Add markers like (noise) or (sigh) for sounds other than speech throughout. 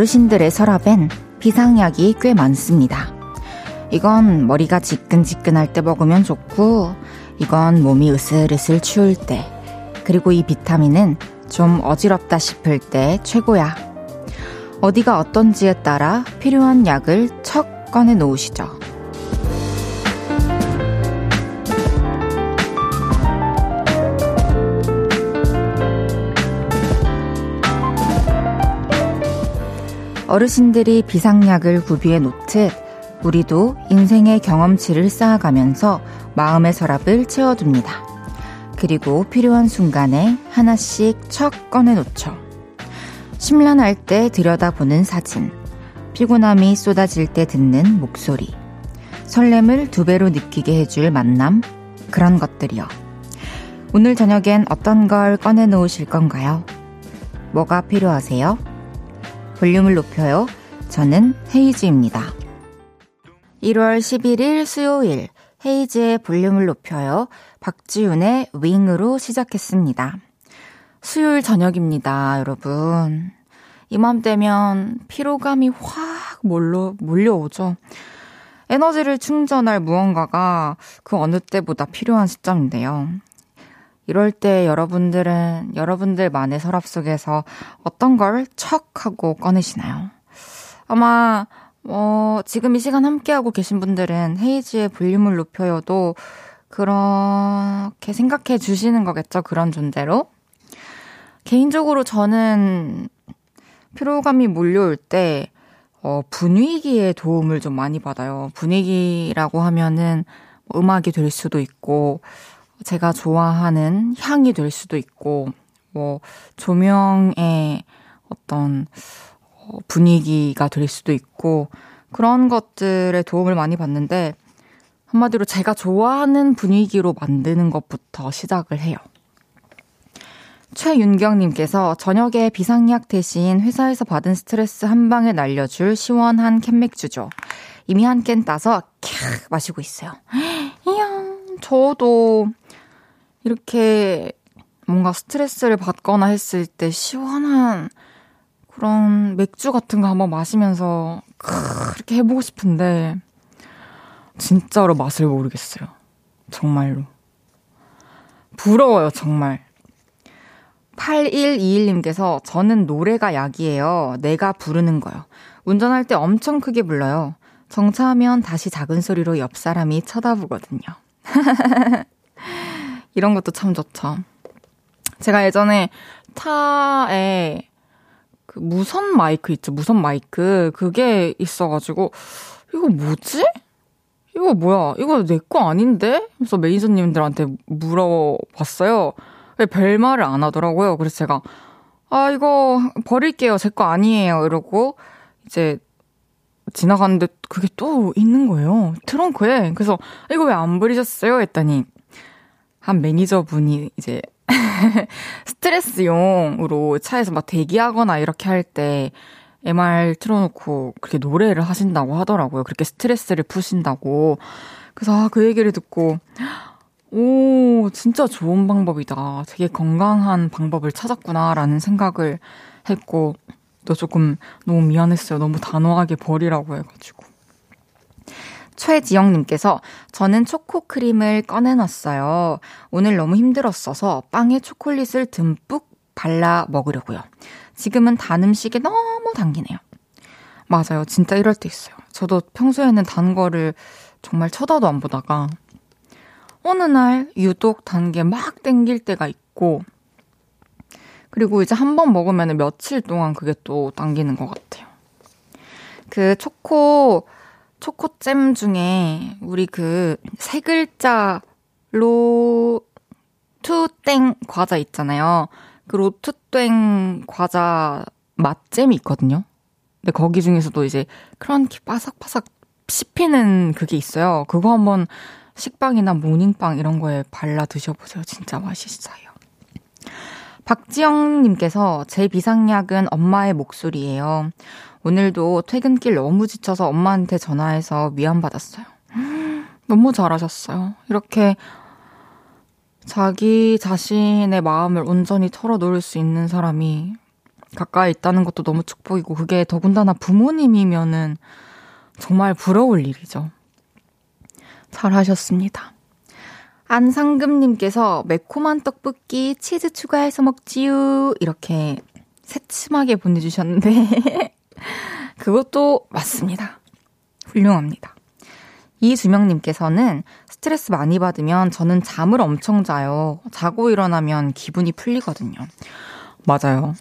어르신들의 서랍엔 비상약이 꽤 많습니다. 이건 머리가 지끈지끈할 때 먹으면 좋고, 이건 몸이 으슬으슬 추울 때, 그리고 이 비타민은 좀 어지럽다 싶을 때 최고야. 어디가 어떤지에 따라 필요한 약을 척 꺼내 놓으시죠. 어르신들이 비상약을 구비해 놓듯 우리도 인생의 경험치를 쌓아가면서 마음의 서랍을 채워둡니다. 그리고 필요한 순간에 하나씩 척 꺼내놓죠. 심란할 때 들여다보는 사진, 피곤함이 쏟아질 때 듣는 목소리, 설렘을 두 배로 느끼게 해줄 만남, 그런 것들이요. 오늘 저녁엔 어떤 걸 꺼내놓으실 건가요? 뭐가 필요하세요? 볼륨을 높여요. 저는 헤이즈입니다. 1월 11일 수요일 헤이즈의 볼륨을 높여요. 박지윤의 윙으로 시작했습니다. 수요일 저녁입니다, 여러분. 이맘때면 피로감이 확 몰려, 몰려오죠. 에너지를 충전할 무언가가 그 어느 때보다 필요한 시점인데요. 이럴 때 여러분들은 여러분들만의 서랍 속에서 어떤 걸 척 하고 꺼내시나요? 아마 어, 지금 이 시간 함께하고 계신 분들은 헤이즈의 볼륨을 높여요도 그렇게 생각해 주시는 거겠죠. 그런 존재로. 개인적으로 저는 피로감이 몰려올 때, 어, 분위기에 도움을 좀 많이 받아요. 분위기라고 하면은 뭐 음악이 될 수도 있고, 제가 좋아하는 향이 될 수도 있고, 뭐, 조명의 어떤 어, 분위기가 될 수도 있고, 그런 것들에 도움을 많이 받는데, 한마디로 제가 좋아하는 분위기로 만드는 것부터 시작을 해요. 최윤경님께서 저녁에 비상약 대신 회사에서 받은 스트레스 한 방에 날려줄 시원한 캔맥주죠. 이미 한 캔 따서 캬 마시고 있어요. (gasps) 이야, 저도 이렇게 뭔가 스트레스를 받거나 했을 때 시원한 그런 맥주 같은 거 한번 마시면서 그렇게 해보고 싶은데 진짜로 맛을 모르겠어요. 정말로. 부러워요, 정말. 8121님께서 저는 노래가 약이에요. 내가 부르는 거요. 운전할 때 엄청 크게 불러요. 정차하면 다시 작은 소리로 옆 사람이 쳐다보거든요. (laughs) 이런 것도 참 좋죠. 제가 예전에 차에 그 무선 마이크 있죠. 무선 마이크. 그게 있어가지고, 이거 뭐지? 이거 뭐야? 이거 내 거 아닌데? 그래서 매니저님들한테 물어봤어요. 별 말을 안 하더라고요. 그래서 제가, 아, 이거 버릴게요. 제 거 아니에요. 이러고, 이제, 지나갔는데 그게 또 있는 거예요. 트렁크에. 그래서, 이거 왜 안 버리셨어요? 했더니, 한 매니저분이 이제 (laughs) 스트레스용으로 차에서 막 대기하거나 이렇게 할 때 MR 틀어놓고 그렇게 노래를 하신다고 하더라고요. 그렇게 스트레스를 푸신다고. 그래서 아, 그 얘기를 듣고, 오, 진짜 좋은 방법이다. 되게 건강한 방법을 찾았구나라는 생각을 했고, 또 조금 너무 미안했어요. 너무 단호하게 버리라고 해가지고. 최지영님께서 저는 초코크림을 꺼내놨어요. 오늘 너무 힘들었어서 빵에 초콜릿을 듬뿍 발라 먹으려고요. 지금은 단 음식에 너무 당기네요. 맞아요. 진짜 이럴 때 있어요. 저도 평소에는 단 거를 정말 쳐다도 안 보다가 어느 날 유독 단 게 막 땡길 때가 있고 그리고 이제 한 번 먹으면 며칠 동안 그게 또 당기는 것 같아요. 그 초코 초코잼 중에 우리 그 세 글자 로 투땡 과자 있잖아요. 그 로투땡 과자 맛잼이 있거든요. 근데 거기 중에서도 이제 크런키 바삭바삭 씹히는 그게 있어요. 그거 한번 식빵이나 모닝빵 이런 거에 발라 드셔보세요. 진짜 맛있어요. 박지영님께서 제 비상약은 엄마의 목소리예요. 오늘도 퇴근길 너무 지쳐서 엄마한테 전화해서 위안받았어요. 너무 잘하셨어요. 이렇게 자기 자신의 마음을 온전히 털어놓을 수 있는 사람이 가까이 있다는 것도 너무 축복이고, 그게 더군다나 부모님이면은 정말 부러울 일이죠. 잘 하셨습니다. 안상금님께서 매콤한 떡볶이 치즈 추가해서 먹지요. 이렇게 새침하게 보내주셨는데, (laughs) 그것도 맞습니다. 훌륭합니다. 이주명님께서는 스트레스 많이 받으면 저는 잠을 엄청 자요. 자고 일어나면 기분이 풀리거든요. 맞아요.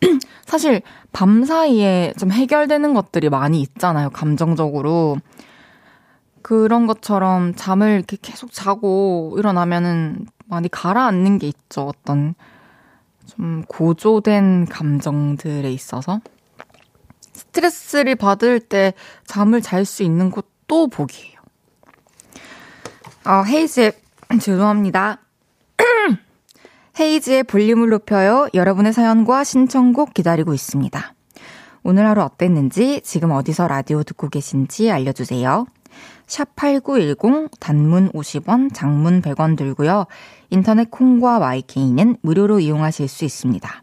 (clears throat) 사실 밤 사이에 좀 해결되는 것들이 많이 있잖아요. 감정적으로. 그런 것처럼 잠을 이렇게 계속 자고 일어나면은 많이 가라앉는 게 있죠. 어떤 좀 고조된 감정들에 있어서. 스트레스를 받을 때 잠을 잘 수 있는 것도 복이에요. 아, 헤이즈, 죄송합니다. (clears throat) 헤이즈의 볼륨을 높여요. 여러분의 사연과 신청곡 기다리고 있습니다. 오늘 하루 어땠는지, 지금 어디서 라디오 듣고 계신지 알려주세요. 샵8910 단문 50원, 장문 100원 들고요. 인터넷 콩과 마이케이는 무료로 이용하실 수 있습니다.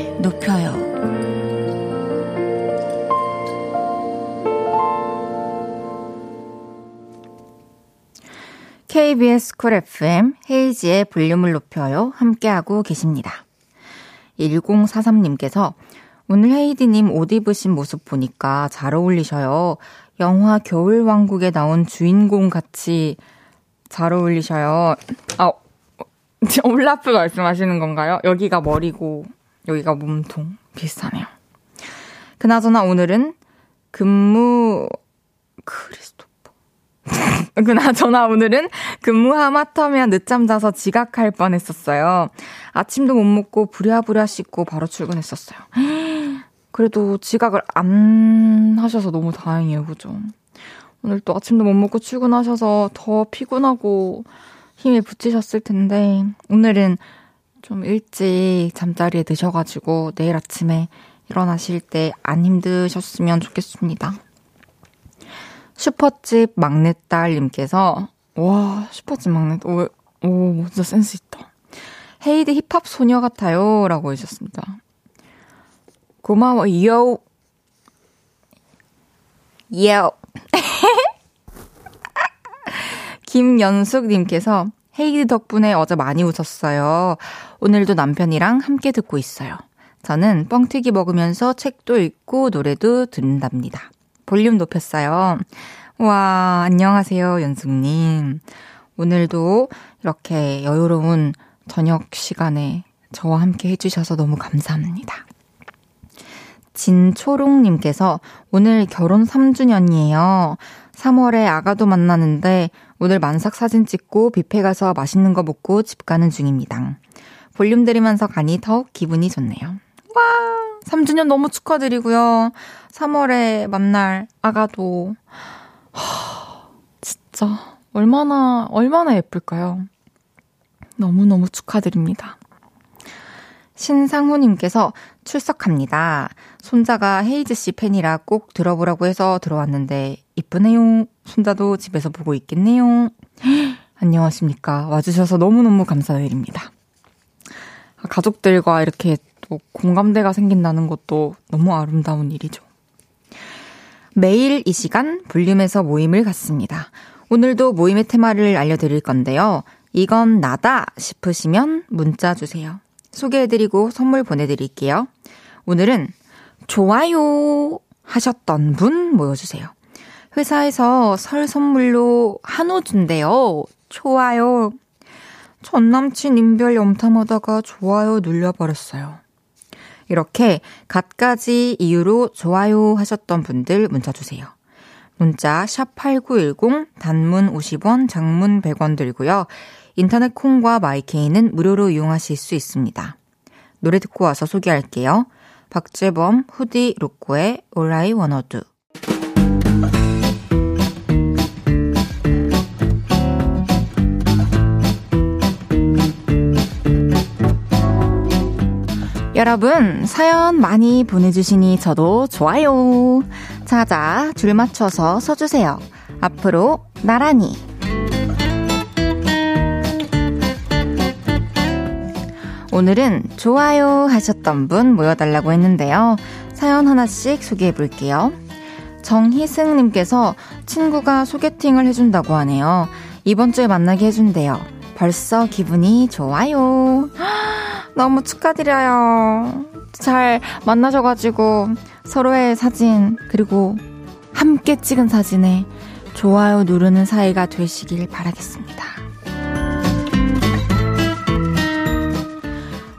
KBS 쿨 FM 헤이지의 볼륨을 높여요. 함께하고 계십니다. 1043님께서 오늘 헤이디님 옷 입으신 모습 보니까 잘 어울리셔요. 영화 겨울왕국에 나온 주인공 같이 잘 어울리셔요. 아, (laughs) 올라프 말씀하시는 건가요? 여기가 머리고 여기가 몸통 비슷하네요. 그나저나 오늘은 근무 크리스토 그나저나 (laughs) 오늘은 근무 하마터면 늦잠 자서 지각할 뻔 했었어요. 아침도 못 먹고 부랴부랴 씻고 바로 출근했었어요. (gasps) 그래도 지각을 안 하셔서 너무 다행이에요, 그죠? 오늘 또 아침도 못 먹고 출근하셔서 더 피곤하고 힘이 붙이셨을 텐데, 오늘은 좀 일찍 잠자리에 드셔가지고 내일 아침에 일어나실 때 안 힘드셨으면 좋겠습니다. 슈퍼집 막내딸님께서, 와, 슈퍼집 막내딸, 오, 오, 진짜 센스 있다. 헤이즈 힙합 소녀 같아요. 라고 해주셨습니다. 고마워 yo. yo. (laughs) 김연숙님께서 헤이즈 덕분에 어제 많이 웃었어요. 오늘도 남편이랑 함께 듣고 있어요. 저는 뻥튀기 먹으면서 책도 읽고 노래도 듣는답니다. 볼륨 높였어요. 와, 안녕하세요, 연숙님. 오늘도 이렇게 여유로운 저녁 시간에 저와 함께 해주셔서 너무 감사합니다. 진초롱님께서 오늘 결혼 3주년이에요. 3월에 아가도 만나는데 오늘 만삭 사진 찍고 뷔페 가서 맛있는 거 먹고 집 가는 중입니다. 볼륨 들으면서 가니 더욱 기분이 좋네요. 와! 3주년 너무 축하드리고요. 3월에 만날 아가도, 하, 진짜, 얼마나, 얼마나 예쁠까요? 너무너무 축하드립니다. 신상호님께서 출석합니다. 손자가 헤이즈 씨 팬이라 꼭 들어보라고 해서 들어왔는데, 이쁘네요. 손자도 집에서 보고 있겠네요. (gasps) 안녕하십니까. 와주셔서 너무너무 감사드립니다. 가족들과 이렇게 또 공감대가 생긴다는 것도 너무 아름다운 일이죠. 매일 이 시간 볼륨에서 모임을 갖습니다. 오늘도 모임의 테마를 알려드릴 건데요. 이건 나다 싶으시면 문자 주세요. 소개해드리고 선물 보내드릴게요. 오늘은 좋아요 하셨던 분 모여주세요. 회사에서 설 선물로 한우 준대요. 좋아요. 전 남친 인별 염탐하다가 좋아요 눌려버렸어요. 이렇게 갖가지 이유로 좋아요 하셨던 분들 문자 주세요. 문자 샵8910 단문 50원, 장문 100원 들고요. 인터넷 콩과 마이케이는 무료로 이용하실 수 있습니다. 노래 듣고 와서 소개할게요. 박재범, 후디, 로꼬의 All I Wanna. 여러분, 사연 많이 보내주시니 저도 좋아요. 자자, 줄 맞춰서 서주세요. 앞으로 나란히. 오늘은 좋아요 하셨던 분 모여달라고 했는데요. 사연 하나씩 소개해 볼게요. 정희승님께서 친구가 소개팅을 해준다고 하네요. 이번 주에 만나게 해준대요. 벌써 기분이 좋아요. (gasps) 너무 축하드려요. 잘 만나셔가지고 서로의 사진, 그리고 함께 찍은 사진에 좋아요 누르는 사이가 되시길 바라겠습니다.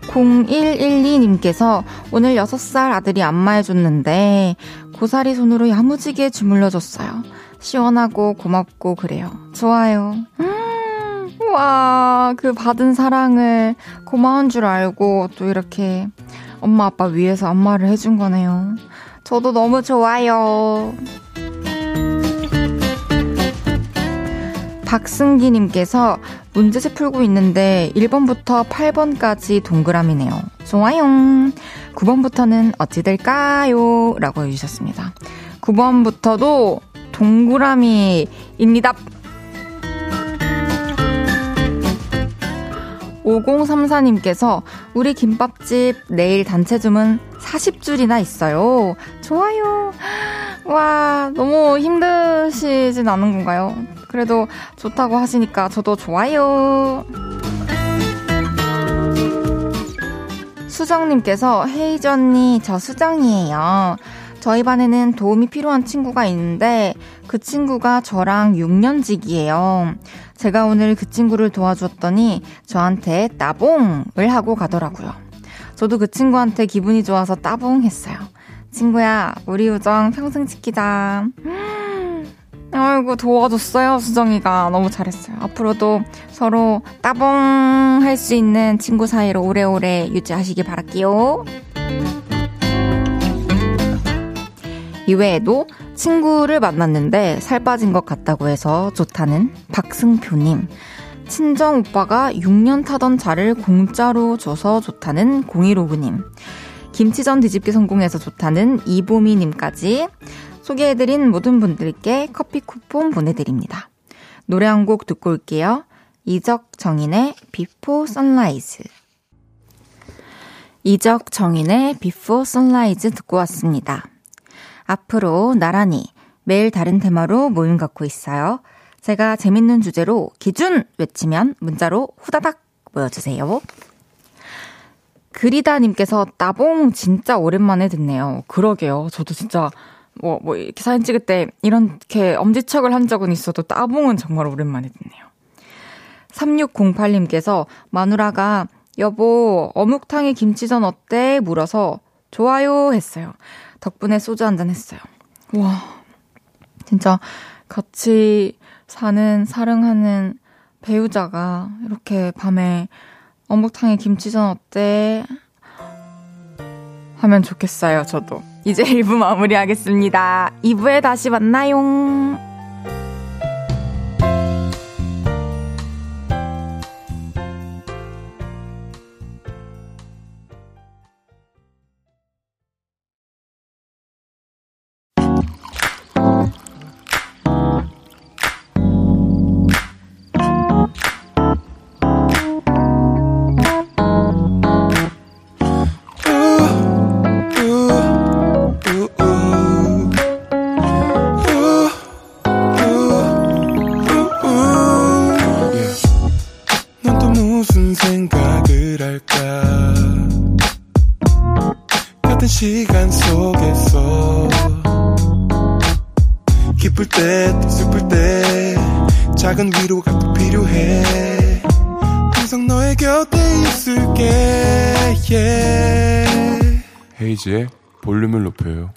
0112님께서 오늘 6살 아들이 안마해줬는데 고사리 손으로 야무지게 주물러줬어요. 시원하고 고맙고 그래요. 좋아요. 음, 와, 그 받은 사랑을 고마운 줄 알고 또 이렇게 엄마 아빠 위해서 안마를 해준 거네요. 저도 너무 좋아요. 박승기님께서 문제집 풀고 있는데 1번부터 8번까지 동그라미네요. 좋아요. 9번부터는 어찌 될까요? 라고 해주셨습니다. 9번부터도 동그라미입니다. 5034님께서 우리 김밥집 내일 단체 주문 40줄이나 있어요. 좋아요. 와, 너무 힘드시진 않은 건가요? 그래도 좋다고 하시니까 저도 좋아요. 수정님께서 헤이즈 언니, 저 수정이에요. 저희 반에는 도움이 필요한 친구가 있는데 그 친구가 저랑 6년직이에요. 제가 오늘 그 친구를 도와줬더니 저한테 따봉을 하고 가더라고요. 저도 그 친구한테 기분이 좋아서 따봉 했어요. 친구야, 우리 우정 평생 지키자. 아이고, 도와줬어요, 수정이가. 너무 잘했어요. 앞으로도 서로 따봉 할 수 있는 친구 사이로 오래오래 유지하시길 바랄게요. 이외에도 친구를 만났는데 살 빠진 것 같다고 해서 좋다는 박승표님. 친정 오빠가 6년 타던 차를 공짜로 줘서 좋다는 0159님. 김치전 뒤집기 성공해서 좋다는 이보미님까지 소개해드린 모든 분들께 커피 쿠폰 보내드립니다. 노래 한 곡 듣고 올게요. 이적 정인의 Before Sunrise. 이적 정인의 Before Sunrise 듣고 왔습니다. 앞으로 나란히 매일 다른 테마로 모임 갖고 있어요. 제가 재밌는 주제로 기준 외치면 문자로 후다닥 모여주세요. 그리다님께서 따봉 진짜 오랜만에 듣네요. 그러게요. 저도 진짜 뭐, 뭐, 이렇게 사진 찍을 때 이렇게 엄지척을 한 적은 있어도 따봉은 정말 오랜만에 듣네요. 3608님께서 마누라가 여보, 어묵탕에 김치전 어때? 물어서 좋아요 했어요. 덕분에 소주 한잔 했어요. 와, 진짜 같이 사는, 사랑하는 배우자가 이렇게 밤에 어묵탕에 김치전 어때? 하면 좋겠어요, 저도. 이제 (laughs) 1부 마무리하겠습니다. 2부에 다시 만나요. 홈페이지에 볼륨을 높여요.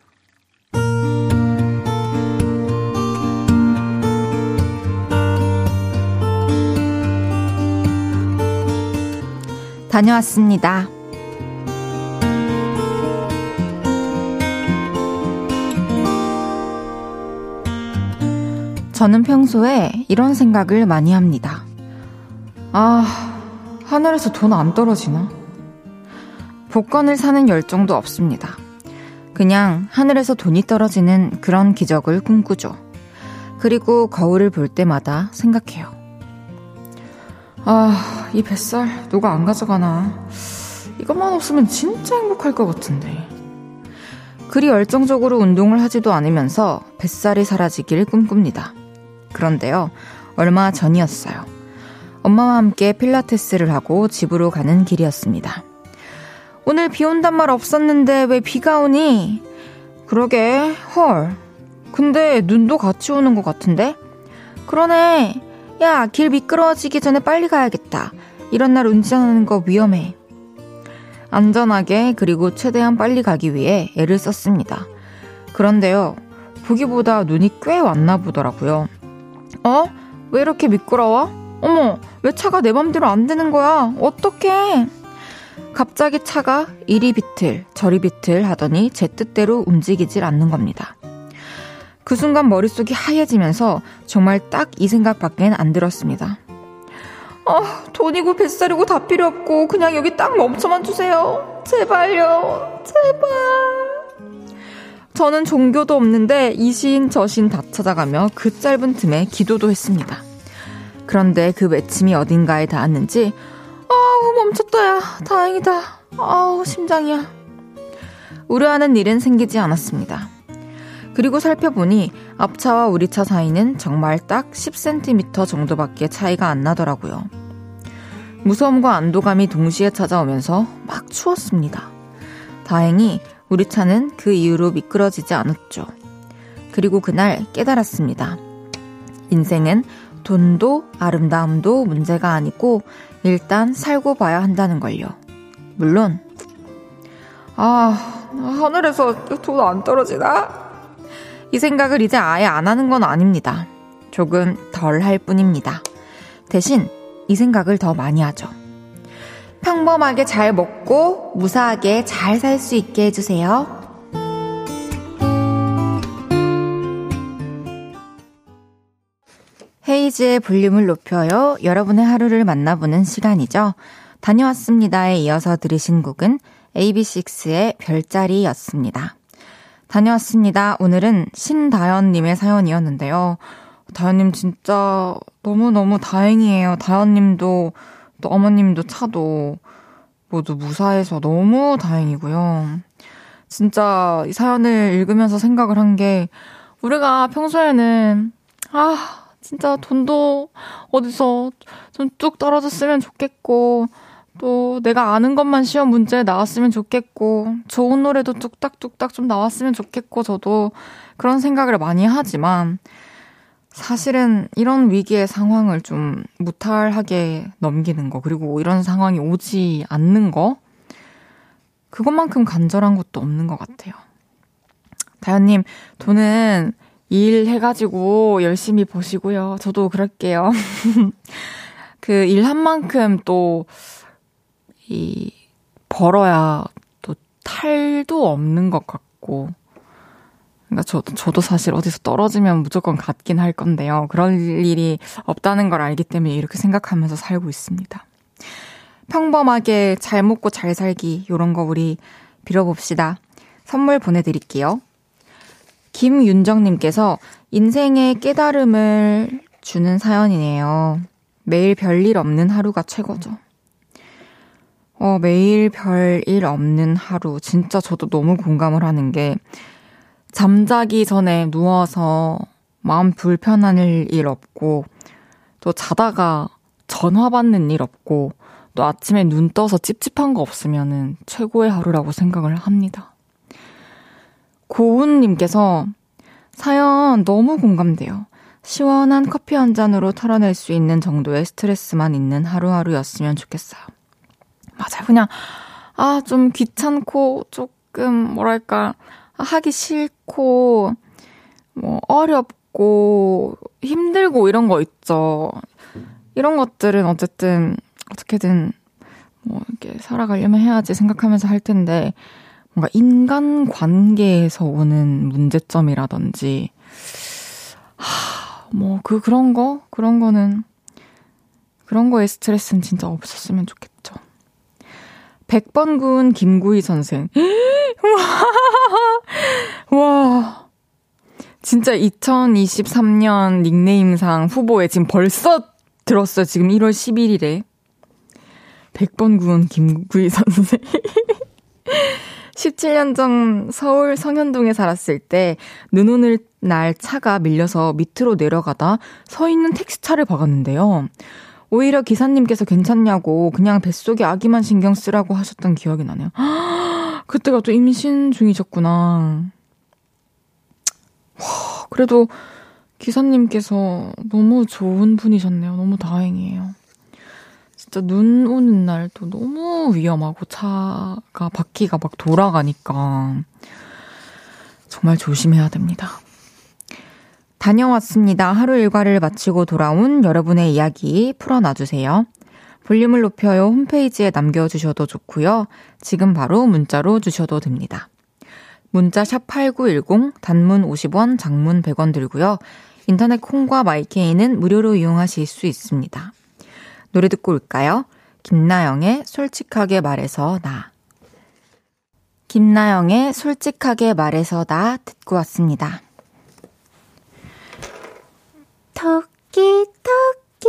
다녀왔습니다. 저는 평소에 이런 생각을 많이 합니다. 아, 하늘에서 돈 안 떨어지나? 복권을 사는 열정도 없습니다. 그냥 하늘에서 돈이 떨어지는 그런 기적을 꿈꾸죠. 그리고 거울을 볼 때마다 생각해요. 아, 이 뱃살 누가 안 가져가나. 이것만 없으면 진짜 행복할 것 같은데. 그리 열정적으로 운동을 하지도 않으면서 뱃살이 사라지길 꿈꿉니다. 그런데요, 얼마 전이었어요. 엄마와 함께 필라테스를 하고 집으로 가는 길이었습니다. 오늘 비 온단 말 없었는데 왜 비가 오니? 그러게, 헐. 근데 눈도 같이 오는 것 같은데? 그러네. 야, 길 미끄러워지기 전에 빨리 가야겠다. 이런 날 운전하는 거 위험해. 안전하게 그리고 최대한 빨리 가기 위해 애를 썼습니다. 그런데요, 보기보다 눈이 꽤 왔나 보더라고요. 어? 왜 이렇게 미끄러워? 어머, 왜 차가 내 맘대로 안 되는 거야? 어떡해? 갑자기 차가 이리 비틀, 저리 비틀 하더니 제 뜻대로 움직이질 않는 겁니다. 그 순간 머릿속이 하얘지면서 정말 딱 이 생각밖엔 안 들었습니다. 아, 돈이고 뱃살이고 다 필요 없고 그냥 여기 딱 멈춰만 주세요. 제발요. 제발. 저는 종교도 없는데 이 신 저 신 다 찾아가며 그 짧은 틈에 기도도 했습니다. 그런데 그 외침이 어딘가에 닿았는지 아우 멈췄다 야 다행이다 아우 심장이야 우려하는 일은 생기지 않았습니다. 그리고 살펴보니 앞차와 우리 차 사이는 정말 딱 10cm 정도밖에 차이가 안 나더라고요. 무서움과 안도감이 동시에 찾아오면서 막 추웠습니다. 다행히 우리 차는 그 이후로 미끄러지지 않았죠. 그리고 그날 깨달았습니다. 인생은 돈도 아름다움도 문제가 아니고 일단 살고 봐야 한다는 걸요. 물론, 아, 하늘에서 돈 안 떨어지나? 이 생각을 이제 아예 안 하는 건 아닙니다. 조금 덜 할 뿐입니다. 대신 이 생각을 더 많이 하죠. 평범하게 잘 먹고 무사하게 잘 살 수 있게 해주세요. 헤이즈의 볼륨을 높여요. 여러분의 하루를 만나보는 시간이죠. 다녀왔습니다에 이어서 들으신 곡은 AB6IX의 별자리였습니다. 다녀왔습니다. 오늘은 신다연님의 사연이었는데요. 다연님 진짜 너무너무 다행이에요. 다연님도 또 어머님도 차도 모두 무사해서 너무 다행이고요. 진짜 이 사연을 읽으면서 생각을 한 게 우리가 평소에는 아 진짜 돈도 어디서 좀뚝 떨어졌으면 좋겠고 또 내가 아는 것만 시험 문제에 나왔으면 좋겠고, 좋은 노래도 뚝딱뚝딱 좀 나왔으면 좋겠고, 저도 그런 생각을 많이 하지만, 사실은 이런 위기의 상황을 좀 무탈하게 넘기는 거, 그리고 이런 상황이 오지 않는 거, 그것만큼 간절한 것도 없는 것 같아요. 다현님, 돈은 일 해가지고 열심히 버시고요. 저도 그럴게요. (laughs) 그 일 한 만큼 또, 이 벌어야 또 탈도 없는 것 같고 그러니까 저도 저도 사실 어디서 떨어지면 무조건 갖긴 할 건데요. 그럴 일이 없다는 걸 알기 때문에 이렇게 생각하면서 살고 있습니다. 평범하게 잘 먹고 잘 살기 요런 거 우리 빌어봅시다. 선물 보내드릴게요. 김윤정님께서 인생의 깨달음을 주는 사연이네요. 매일 별일 없는 하루가 최고죠. 어, 매일 별일 없는 하루. 진짜 저도 너무 공감을 하는 게, 잠자기 전에 누워서 마음 불편한 일 없고, 또 자다가 전화 받는 일 없고, 또 아침에 눈 떠서 찝찝한 거 없으면은 최고의 하루라고 생각을 합니다. 고운님께서 사연 너무 공감돼요. 시원한 커피 한 잔으로 털어낼 수 있는 정도의 스트레스만 있는 하루하루였으면 좋겠어요. 맞아요. 그냥, 아, 좀 귀찮고, 조금, 뭐랄까, 하기 싫고, 뭐, 어렵고, 힘들고, 이런 거 있죠. 이런 것들은 어쨌든, 어떻게든, 뭐, 이렇게 살아가려면 해야지 생각하면서 할 텐데, 뭔가 인간 관계에서 오는 문제점이라든지, 하, 뭐, 그, 그런 거? 그런 거는, 그런 거에 스트레스는 진짜 없었으면 좋겠죠. 100번 구운 김구이 선생. (gasps) 와. (laughs) 와. 진짜 2023년 닉네임상 후보에 지금 벌써 들었어요. 지금 1월 11일에. 100번 구운 김구이 선생. (laughs) 17년 전 서울 성현동에 살았을 때 눈 오는 날 차가 밀려서 밑으로 내려가다 서 있는 택시차를 박았는데요. 오히려 기사님께서 괜찮냐고 그냥 뱃속에 아기만 신경 쓰라고 하셨던 기억이 나네요. (gasps) 그때가 또 임신 중이셨구나. 와, 그래도 기사님께서 너무 좋은 분이셨네요. 너무 다행이에요. 진짜 눈 오는 날도 너무 위험하고 차가 바퀴가 막 돌아가니까 정말 조심해야 됩니다. 다녀왔습니다. 하루 일과를 마치고 돌아온 여러분의 이야기 풀어놔주세요. 볼륨을 높여요 홈페이지에 남겨주셔도 좋고요. 지금 바로 문자로 주셔도 됩니다. 문자 샵8910 단문 50원, 장문 100원 들고요. 인터넷 콩과 마이케이는 무료로 이용하실 수 있습니다. 노래 듣고 올까요? 김나영의 솔직하게 말해서 나. 김나영의 솔직하게 말해서 나 듣고 왔습니다. 토끼, 토끼.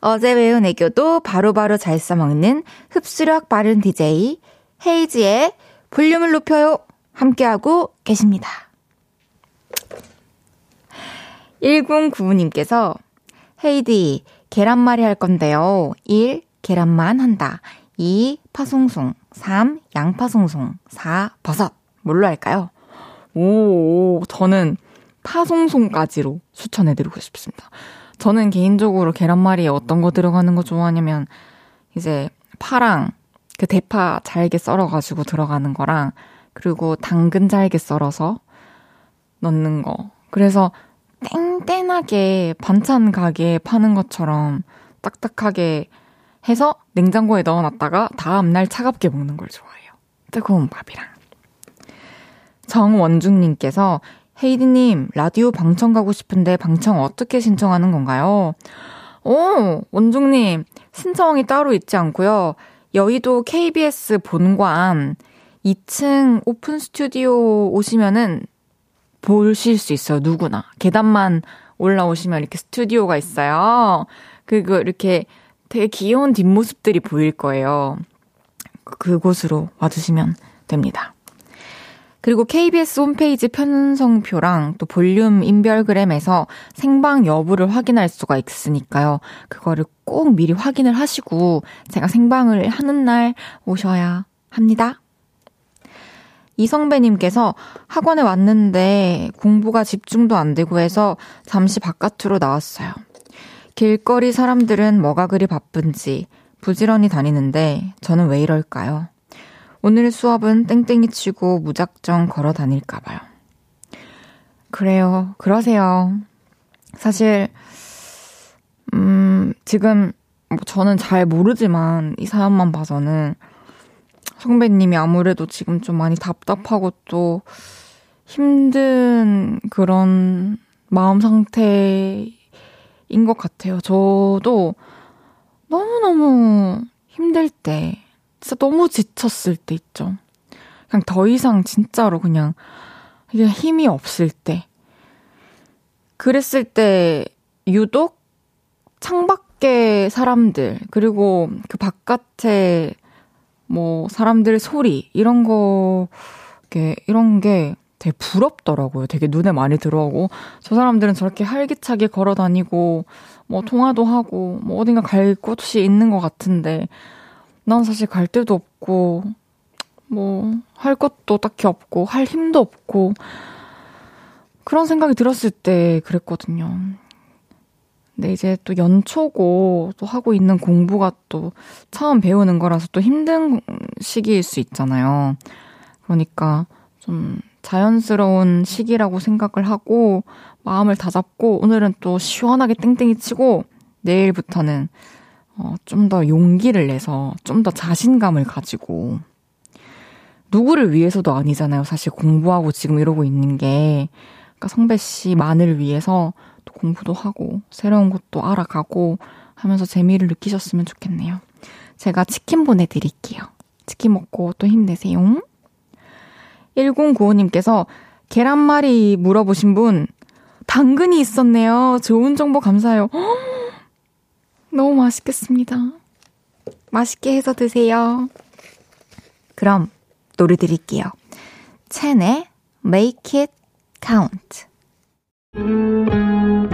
어제 배운 애교도 바로바로 잘 써먹는 흡수력 빠른 DJ 헤이지의 볼륨을 높여요. 함께하고 계십니다. 1095님께서 헤이디, 계란말이 할 건데요. 1. 계란만 한다. 2. 파송송. 3. 양파송송. 4. 버섯. 뭘로 할까요? 오, 저는 파송송까지로 추천해드리고 싶습니다. 저는 개인적으로 계란말이에 어떤 거 들어가는 거 좋아하냐면, 이제 파랑 그 대파 잘게 썰어가지고 들어가는 거랑, 그리고 당근 잘게 썰어서 넣는 거. 그래서 땡땡하게 반찬 가게에 파는 것처럼 딱딱하게 해서 냉장고에 넣어놨다가 다음날 차갑게 먹는 걸 좋아해요. 뜨거운 밥이랑. 정원중님께서 헤이디님, 라디오 방청 가고 싶은데 방청 어떻게 신청하는 건가요? 오, 원중님, 신청이 따로 있지 않고요. 여의도 KBS 본관 2층 오픈 스튜디오 오시면은 보실 수 있어요, 누구나. 계단만 올라오시면 이렇게 스튜디오가 있어요. 그리고 이렇게 되게 귀여운 뒷모습들이 보일 거예요. 그곳으로 와주시면 됩니다. 그리고 KBS 홈페이지 편성표랑 또 볼륨 인별그램에서 생방 여부를 확인할 수가 있으니까요. 그거를 꼭 미리 확인을 하시고 제가 생방을 하는 날 오셔야 합니다. 이성배님께서 학원에 왔는데 공부가 집중도 안 되고 해서 잠시 바깥으로 나왔어요. 길거리 사람들은 뭐가 그리 바쁜지 부지런히 다니는데 저는 왜 이럴까요? 오늘 수업은 땡땡이 치고 무작정 걸어 다닐까봐요. 그래요. 그러세요. 사실, 음, 지금, 뭐 저는 잘 모르지만 이 사연만 봐서는 성배님이 아무래도 지금 좀 많이 답답하고 또 힘든 그런 마음 상태인 것 같아요. 저도 너무너무 힘들 때, 진짜 너무 지쳤을 때 있죠. 그냥 더 이상 진짜로 그냥, 그냥 힘이 없을 때. 그랬을 때 유독 창밖의 사람들, 그리고 그 바깥에 뭐 사람들 소리 이런 거 게, 이런 게 되게 부럽더라고요. 되게 눈에 많이 들어오고 저 사람들은 저렇게 활기차게 걸어 다니고 뭐 통화도 하고 뭐 어딘가 갈 곳이 있는 것 같은데 난 사실 갈 데도 없고 뭐 할 것도 딱히 없고 할 힘도 없고 그런 생각이 들었을 때 그랬거든요. 근데 이제 또 연초고 또 하고 있는 공부가 또 처음 배우는 거라서 또 힘든 시기일 수 있잖아요. 그러니까 좀 자연스러운 시기라고 생각을 하고 마음을 다잡고 오늘은 또 시원하게 땡땡이 치고 내일부터는 어, 좀 더 용기를 내서 좀 더 자신감을 가지고 누구를 위해서도 아니잖아요. 사실 공부하고 지금 이러고 있는 게 그러니까 성배 씨만을 위해서 또 공부도 하고 새로운 것도 알아가고 하면서 재미를 느끼셨으면 좋겠네요. 제가 치킨 보내드릴게요. 치킨 먹고 또 힘내세요. 1095님께서 계란말이 물어보신 분, 당근이 있었네요. 좋은 정보 감사해요. 허, 너무 맛있겠습니다. 맛있게 해서 드세요. 그럼 노래 드릴게요. 첸의 Make It Count. Música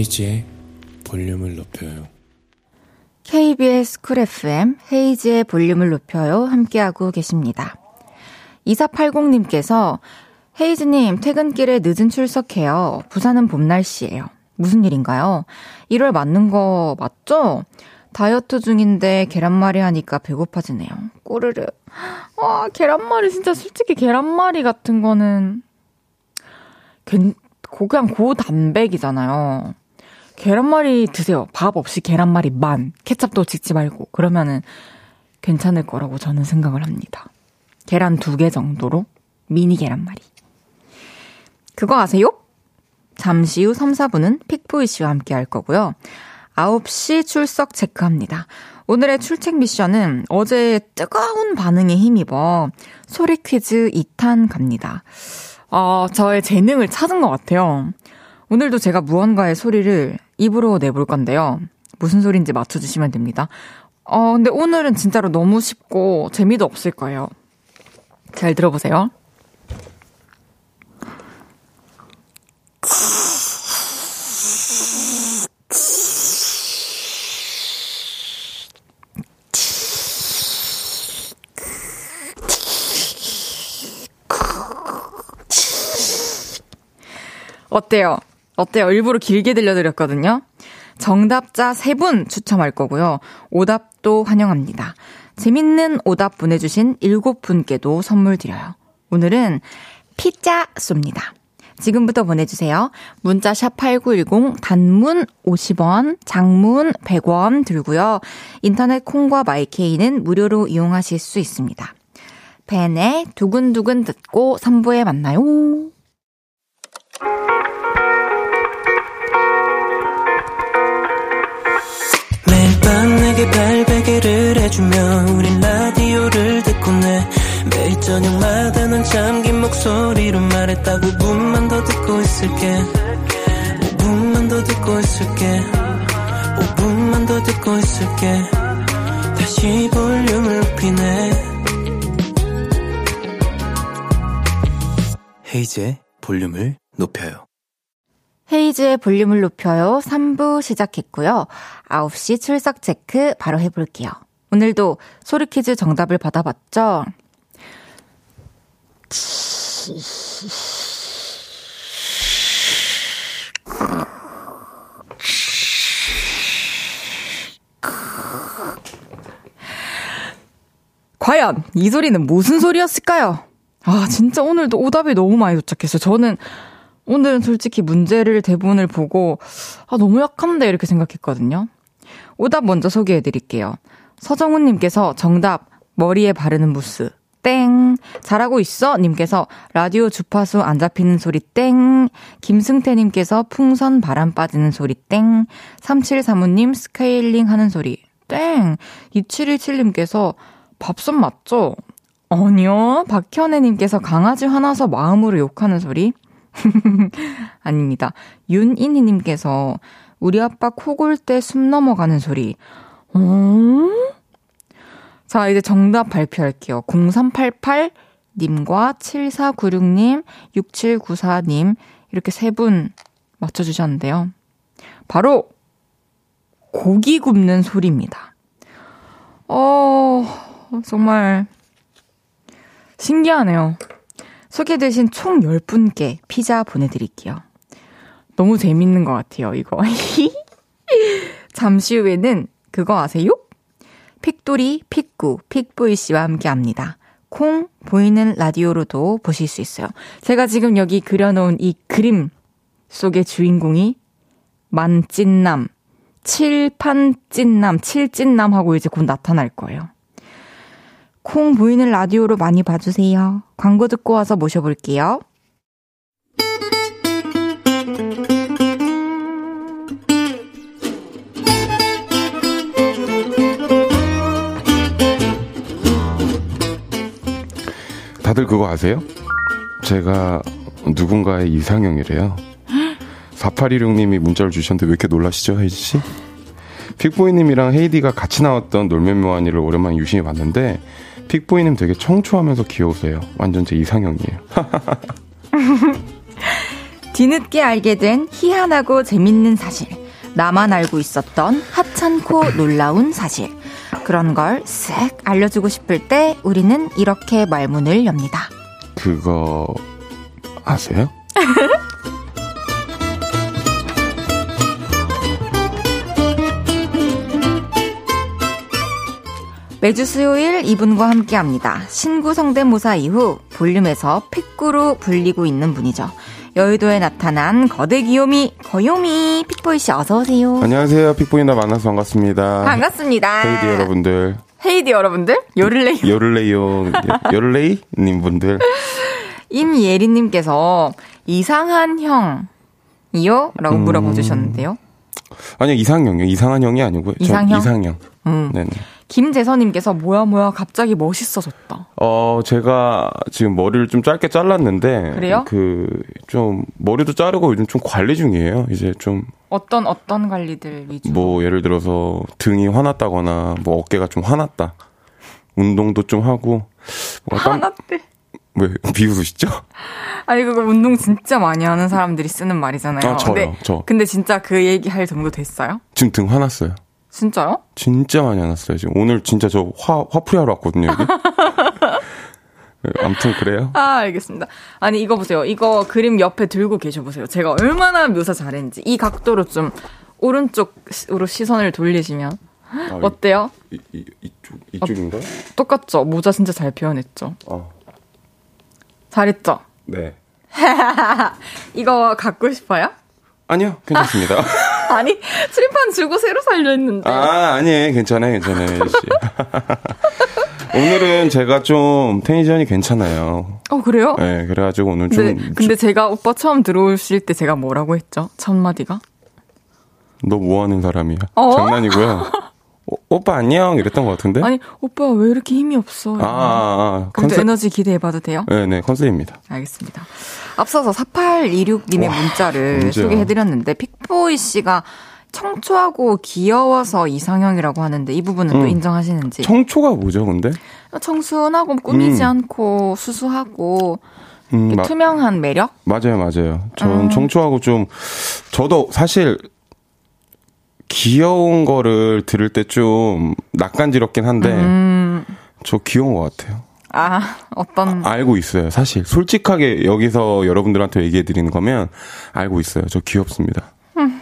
헤이지의 볼륨을 높여요. KBS 쿨 FM 헤이지의 볼륨을 높여요. 함께하고 계십니다. 2480님께서 헤이즈님 퇴근길에 늦은 출석해요. 부산은 봄 날씨예요. 무슨 일인가요? 1월 맞는 거 맞죠? 다이어트 중인데 계란말이 하니까 배고파지네요. 꼬르르. 아, 계란말이 진짜 솔직히 계란말이 같은 거는 그냥 고단백이잖아요. 계란말이 드세요. 밥 없이 계란말이 만. 케찹도 짓지 말고. 그러면은 괜찮을 거라고 저는 생각을 합니다. 계란 두 개 정도로 미니 계란말이. 그거 아세요? 잠시 후 3, 4분은 픽보이 씨와 함께 할 거고요. 9시 출석 체크합니다. 오늘의 출첵 미션은 어제 뜨거운 반응에 힘입어 소리 퀴즈 2탄 갑니다. 어, 저의 재능을 찾은 것 같아요. 오늘도 제가 무언가의 소리를 입으로 내볼 건데요. 무슨 소리인지 맞춰주시면 됩니다. 어, 근데 오늘은 진짜로 너무 쉽고 재미도 없을 거예요. 잘 들어보세요. 어때요? 어때요? 일부러 길게 들려드렸거든요. 정답자 3분 추첨할 거고요. 오답도 환영합니다. 재밌는 오답 보내주신 7분께도 선물 드려요. 오늘은 피자 쏩니다. 지금부터 보내주세요. 문자 샵 8910 단문 50원, 장문 100원 들고요. 인터넷 콩과 마이케이는 무료로 이용하실 수 있습니다. 팬의 두근두근 듣고 3부에 만나요. 발베개를 해주며 우린 라디오를 듣고 내 매일 저녁마다 넌 잠긴 목소리로 말했다 5분만 더 듣고 있을게. 5분만 더 듣고 있을게. 5분만 더 듣고 있을게. 다시 볼륨을 높이네. 헤이즈의 볼륨을 높여요 헤이즈의 볼륨을 높여요. 3부 시작했고요. 9시 출석 체크 바로 해볼게요. 오늘도 소리 퀴즈 정답을 받아봤죠? 과연 이 소리는 무슨 소리였을까요? 아, 진짜 오늘도 오답이 너무 많이 도착했어요. 저는 오늘은 솔직히 문제를 대본을 보고 아 너무 약한데 이렇게 생각했거든요. 오답 먼저 소개해 드릴게요. 서정훈 님께서 정답 머리에 바르는 무스 땡. 잘하고 있어? 님께서 라디오 주파수 안 잡히는 소리 땡. 김승태 님께서 풍선 바람 빠지는 소리 땡. 3735님 스케일링 하는 소리 땡. 2717 님께서 밥솥 맞죠? 아니요. 박현애 님께서 강아지 화나서 마음으로 욕하는 소리 (laughs) 아닙니다. 윤인희님께서 우리 아빠 코골 때 숨 넘어가는 소리. 어? 자, 이제 정답 발표할게요. 0388님과 7496님, 6794님, 이렇게 세 분 맞춰주셨는데요. 바로, 고기 굽는 소리입니다. 어, 정말 신기하네요. 소개되신 총 10분께 피자 보내드릴게요. 너무 재밌는 것 같아요, 이거. (laughs) 잠시 후에는 그거 아세요? 픽돌이, 픽구, 픽보이 씨와 함께 합니다. 콩 보이는 라디오로도 보실 수 있어요. 제가 지금 여기 그려놓은 이 그림 속의 주인공이 만찐남, 칠판찐남, 칠찐남하고 이제 곧 나타날 거예요. 콩 보이는 라디오로 많이 봐주세요. 광고 듣고 와서 모셔볼게요. 다들 그거 아세요? 제가 누군가의 이상형이래요. 4816님이 문자를 주셨는데 왜 이렇게 놀라시죠, 헤이지 씨? 픽보이님이랑 헤이디가 같이 나왔던 놀면 묘한이를 오랜만에 유심히 봤는데 픽보이님 되게 청초하면서 귀여우세요. 완전 제 이상형이에요. (laughs) 뒤늦게 알게 된 희한하고 재밌는 사실. 나만 알고 있었던 하찮고 놀라운 사실. 그런 걸 쓱 알려주고 싶을 때 우리는 이렇게 말문을 엽니다. 그거 아세요? (laughs) 매주 수요일 이분과 함께 합니다. 신구 성대모사 이후 볼륨에서 픽구로 불리고 있는 분이죠. 여의도에 나타난 거대 귀요미, 거요미, 픽보이 씨 어서오세요. 안녕하세요. 픽보이나 만나서 반갑습니다. 반갑습니다. 헤이디 여러분들. 헤이디 여러분들? 요를레이. 요를레이요. 요를레이님 분들. 임예리님께서 이상한 형이요? 라고 음. 물어봐 주셨는데요. 아니요, 이상형이요. 이상한 형이 아니고요. 전 이상형? 이상형. 음. 네네. 김재선님께서 뭐야 뭐야 갑자기 멋있어졌다. 어, 제가 지금 머리를 좀 짧게 잘랐는데. 그래요? 그, 좀, 머리도 자르고 요즘 좀 관리 중이에요. 이제 좀, 어떤 어떤 관리들 위주? 뭐, 예를 들어서 등이 화났다거나, 뭐, 어깨가 좀 화났다. 운동도 좀 하고. 땀- 화났대. 왜, 비웃으시죠? 아니 그거 운동 진짜 많이 하는 사람들이 쓰는 말이잖아요. 아, 저요, 근데, 저. 근데 진짜 그 얘기 할 정도 됐어요? 지금 등 화났어요. 진짜요? 진짜 많이 화났어요. 지금 오늘 진짜 저 화, 화풀이 하러 왔거든요, 여기. (laughs) 네, 아무튼 그래요. 아 알겠습니다. 아니 이거 보세요. 이거 그림 옆에 들고 계셔 보세요. 제가 얼마나 묘사 잘했는지 이 각도로 좀 오른쪽으로 시선을 돌리시면 아, 어때요? 이, 이, 이쪽, 이쪽인가요? 똑같죠? 모자 진짜 잘 표현했죠? 아, 잘했죠? 네. (laughs) 이거 갖고 싶어요? 아니요, 괜찮습니다. (laughs) (laughs) 아니 출입판 주고 새로 살려 했는데. 아, 아니에요. 괜찮아요, 괜찮아요, 씨. (laughs) 오늘은 제가 좀 텐션이 괜찮아요. 어 그래요? 네, 그래가지고 오늘 좀. 근데, 근데 제가 오빠 처음 들어오실 때 제가 뭐라고 했죠? 첫 마디가? 너 뭐 하는 사람이야? 어? 장난이고요. 오, (laughs) 오빠 안녕! 이랬던 것 같은데? 아니 오빠 왜 이렇게 힘이 없어? 아, 아, 아. 그래도 컨셉. 에너지 기대해봐도 돼요? 네네, 컨셉입니다. 알겠습니다. 앞서서 4826님의 와, 문자를 문제야. 소개해드렸는데 픽보이 씨가 청초하고 귀여워서 이상형이라고 하는데 이 부분은 또 음. 인정하시는지? 청초가 뭐죠, 근데? 청순하고 꾸미지 음. 않고 수수하고 음, 마- 투명한 매력? 맞아요, 맞아요. 전 음. 청초하고 좀, 저도 사실, 귀여운 거를 들을 때 좀 낯간지럽긴 한데, 음, 저 귀여운 것 같아요. 아 어떤 알고 있어요, 사실. 솔직하게 여기서 여러분들한테 얘기해 드리는 거면, 알고 있어요. 저 귀엽습니다. 음.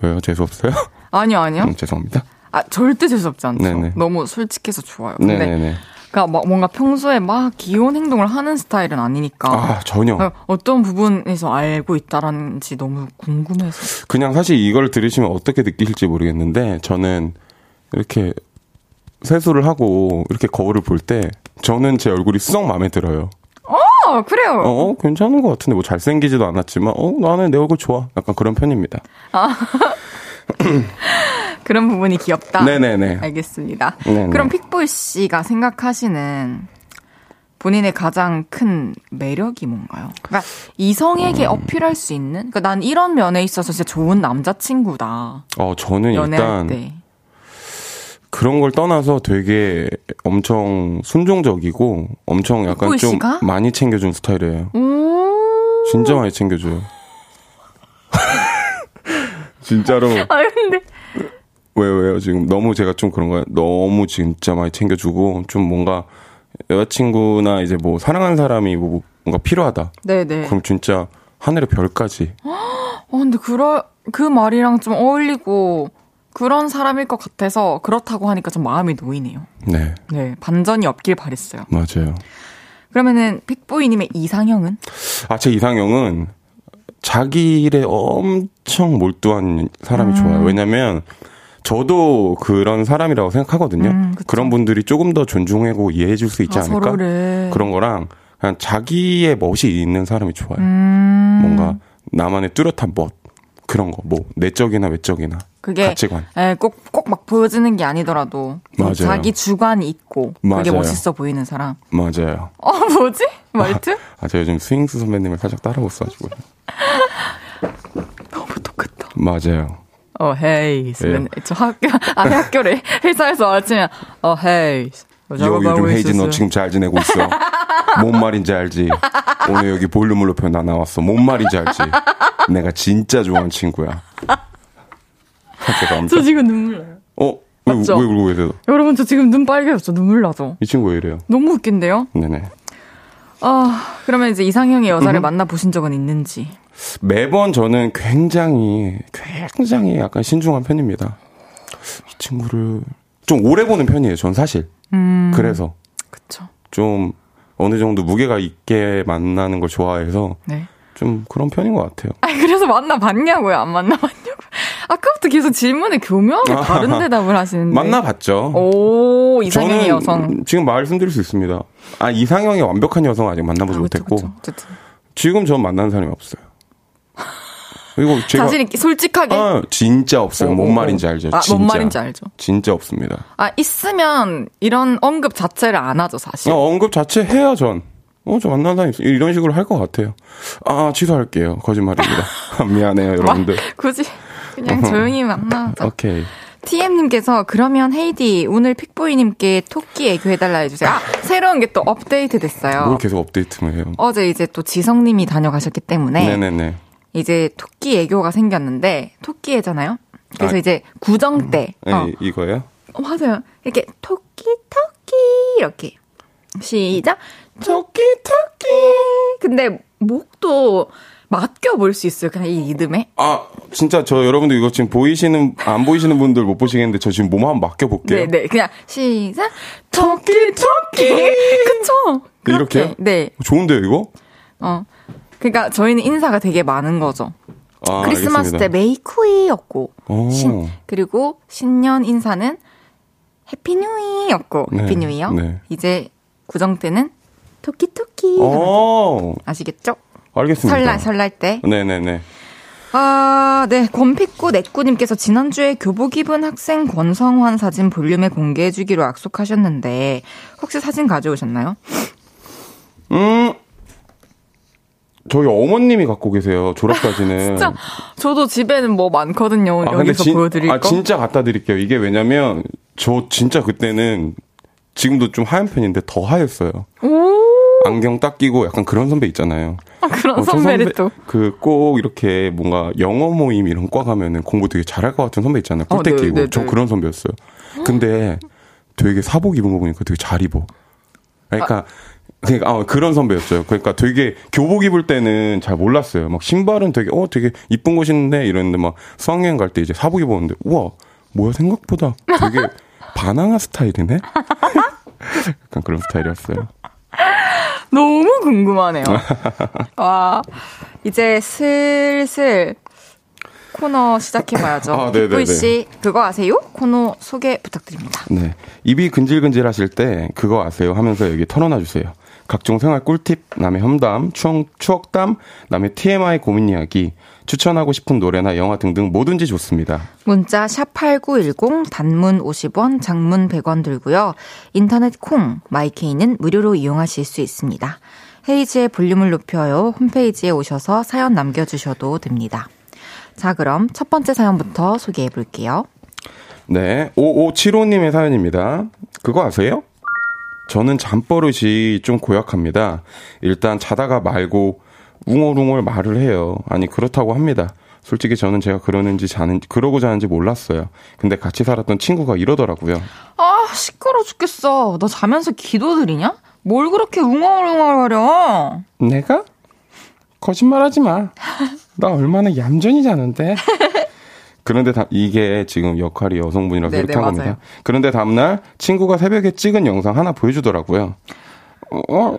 왜요? 재수없어요? 아니요 아니요 음, 죄송합니다. 아 절대 재수없지 않죠. 네네. 너무 솔직해서 좋아요. 근데 네네네. 그러니까 막 뭔가 평소에 막 귀여운 행동을 하는 스타일은 아니니까 아, 전혀. 어, 어떤 부분에서 알고 있다라는지 너무 궁금해서. 그냥 사실 이걸 들으시면 어떻게 느끼실지 모르겠는데 저는 이렇게 세수를 하고 이렇게 거울을 볼 때 저는 제 얼굴이 썩 마음에 들어요. 어 그래요. 어, 괜찮은 것 같은데 뭐 잘생기지도 않았지만 어 나는 내 얼굴 좋아. 약간 그런 편입니다. (laughs) 그런 부분이 귀엽다. 네네네. 알겠습니다. 네네. 그럼 픽보이 씨가 생각하시는 본인의 가장 큰 매력이 뭔가요? 그러니까 이성에게 음. 어필할 수 있는? 그러니까 난 이런 면에 있어서 진짜 좋은 남자친구다. 어 저는 일단 때. 그런 걸 떠나서 되게 엄청 순종적이고 엄청 약간 좀 씨가? 많이 챙겨준 스타일이에요. 오. 진짜 많이 챙겨줘요. (laughs) 진짜로 (laughs) 아 근데 왜요, 왜요? 지금 너무 제가 좀 그런 거예요. 너무 진짜 많이 챙겨주고, 좀 뭔가 여자친구나 이제 뭐 사랑하는 사람이 뭐 뭔가 필요하다. 네네. 그럼 진짜 하늘의 별까지. (gasps) 어, 근데 그러, 그 말이랑 좀 어울리고 그런 사람일 것 같아서 그렇다고 하니까 좀 마음이 놓이네요. 네, 네. 반전이 없길 바랬어요. 맞아요. 그러면은 픽보이님의 이상형은? 아, 제 이상형은 자기 일에 엄청 몰두한 사람이 좋아요. 왜냐면 저도 그런 사람이라고 생각하거든요. 음. 그런 분들이 조금 더 존중하고 이해해 줄 수 있지 아, 않을까? 서로를. 그런 거랑 그냥 자기의 멋이 있는 사람이 좋아요. 음. 뭔가 나만의 뚜렷한 멋 그런 거, 뭐 내적이나 외적이나 그게 가치관. 예, 꼭, 꼭 막 보여지는 게 아니더라도 맞아요. 자기 주관이 있고 그게 맞아요. 멋있어 보이는 사람. 맞아요. 어, 뭐지? 말투? 아, 제가 요즘 스윙스 선배님을 살짝 따라고 있어가지고. (laughs) 너무 똑같다. 맞아요. 어, hey. 왜요? 맨날 저 학교, 아니 학교를 (laughs) 회사에서 아침에, 어, hey. yo, 요즘 헤이즈 너 지금 잘 지내고 있어. (laughs) 뭔 말인지 알지? 오늘 여기 볼륨을 높여 나 나왔어. 뭔 말인지 알지? 내가 진짜 좋아하는 친구야. 아, 죄송합니다. 저 지금 눈물 나요. 어? 왜, 왜 맞죠? 울고 계세요? 여러분, 저 지금 눈 빨개졌죠? 눈물 나죠? 이 친구 왜 이래요? 너무 웃긴데요? 네네. 아, 그러면 이제 이상형의 여자를 만나 보신 적은 있는지. 매번 저는 굉장히, 굉장히 약간 신중한 편입니다. 이 친구를 좀 오래 보는 편이에요, 전 사실. 음. 그래서 그쵸. 좀 어느 정도 무게가 있게 만나는 걸 좋아해서 네. 좀 그런 편인 것 같아요. 아 그래서 만나봤냐고요? 안 만나봤냐고요? 아까부터 계속 질문에 교묘하게 다른 대답을 하시는데. 만나봤죠. 오, 이상형의 여성. 지금 말씀드릴 수 있습니다. 아 이상형의 완벽한 여성 아직 만나보지 아, 그쵸, 못했고 그쵸. 지금 전 만나는 사람이 없어요. 그리고 제가 자신 있게 솔직하게. 아, 진짜 없어요. 오, 뭔. 말인지 알죠? 아, 진짜. 뭔 말인지 알죠. 진짜 없습니다. 아, 있으면 이런 언급 자체를 안 하죠, 사실. 어, 언급 자체 해야 전. 어, 저 만나는 사람이 있어요. 이런 식으로 할 것 같아요. 아, 취소할게요. 거짓말입니다. (laughs) 미안해요, 여러분들. 굳이 그냥 조용히 만나자. 오케이. TM님께서 그러면 헤이디 오늘 픽보이님께 토끼 애교 해달라 해주세요. 아 새로운 게 또 업데이트 됐어요. 뭘 계속 업데이트만 해요. 어제 이제 또 지성님이 다녀가셨기 때문에 네네네. 이제 토끼 애교가 생겼는데 토끼 애잖아요. 그래서 아. 이제 구정 때 네, 어, 이거예요? 어, 맞아요. 이렇게 토끼 토끼 이렇게 시작 토끼 토끼. 근데 목도 맡겨 볼 수 있어요. 그냥 이 리듬에. 아, 진짜 저 여러분들 이거 지금 보이시는, 안 보이시는 분들 못 보시겠는데 저 지금 몸 한번 맡겨 볼게요. 네네 그냥 시작 토끼 토끼. 그쵸? 그렇게. 이렇게요? 네. 좋은데요, 이거? 어. 그러니까 저희는 인사가 되게 많은 거죠. 아, 크리스마스 알겠습니다. 때 메이쿠이였고 오. 신, 그리고 신년 인사는 해피뉴이였고 네, 해피뉴이요. 네. 이제 구정 때는 토끼토끼 어, 아시겠죠? 알겠습니다. 설날 설날 때. 네네네. 아, 네. 권픽구 내꾸님께서 지난주에 교복 입은 학생 권성환 사진 볼륨에 공개해주기로 약속하셨는데 혹시 사진 가져오셨나요? 음, 저희 어머님이 갖고 계세요, 졸업사진을. (laughs) 진짜 저도 집에는 뭐 많거든요. 아, 여기서 진- 보여드릴 아, 거. 진짜 갖다 드릴게요. 이게 왜냐면, 저 진짜 그때는, 지금도 좀 하얀 편인데 더 하였어요. 오, 안경 딱 끼고 약간 그런 선배 있잖아요. 아, 그런 어, 저 선배를 또. 그 꼭 이렇게 뭔가 영어 모임 이런 과 가면은 공부 되게 잘할 것 같은 선배 있잖아요. 어, 꿀대 네, 끼고. 네, 저 네. 그런 선배였어요. 근데 되게 사복 입은 거 보니까 되게 잘 입어. 그러니까 그러니까 아, 그런 선배였어요. 그러니까 되게 교복 입을 때는 잘 몰랐어요. 막 신발은 되게 어 되게 이쁜 거 신는데 이랬는데 막 수학여행 갈 때 이제 사복 입었는데 우와 뭐야 생각보다 되게 (laughs) 바나나 스타일이네. (laughs) 약간 그런 스타일이었어요. 너무 궁금하네요. 와, 이제 슬슬 코너 시작해봐야죠. 아, 네네네. 빅보이 씨, 그거 아세요? 코너 소개 부탁드립니다. 네. 입이 근질근질 하실 때 그거 아세요 하면서 여기 털어놔 주세요. 각종 생활 꿀팁, 남의 험담, 추억, 추억담, 남의 TMI 고민 이야기, 추천하고 싶은 노래나 영화 등등 뭐든지 좋습니다. 문자 샵8910 단문 50원, 장문 100원 들고요. 인터넷 콩, 마이케이는 무료로 이용하실 수 있습니다. 헤이즈의 볼륨을 높여요. 홈페이지에 오셔서 사연 남겨주셔도 됩니다. 자, 그럼 첫 번째 사연부터 소개해 볼게요. 네. 5575님의 사연입니다. 그거 아세요? 저는 잠버릇이 좀 고약합니다. 일단 자다가 말고 웅얼웅얼 말을 해요. 아니, 그렇다고 합니다. 솔직히 저는 제가 그러는지 자는 그러고 자는지 몰랐어요. 근데 같이 살았던 친구가 이러더라고요. 아, 시끄러 죽겠어. 너 자면서 기도 드리냐? 뭘 그렇게 웅얼웅얼거려? 내가? 거짓말하지 마. 나 얼마나 얌전히 자는데. (laughs) 그런데 다, 이게 지금 역할이 여성분이라서 네네, 한 맞아요. 겁니다. 그런데 다음날 친구가 새벽에 찍은 영상 하나 보여주더라고요. 어,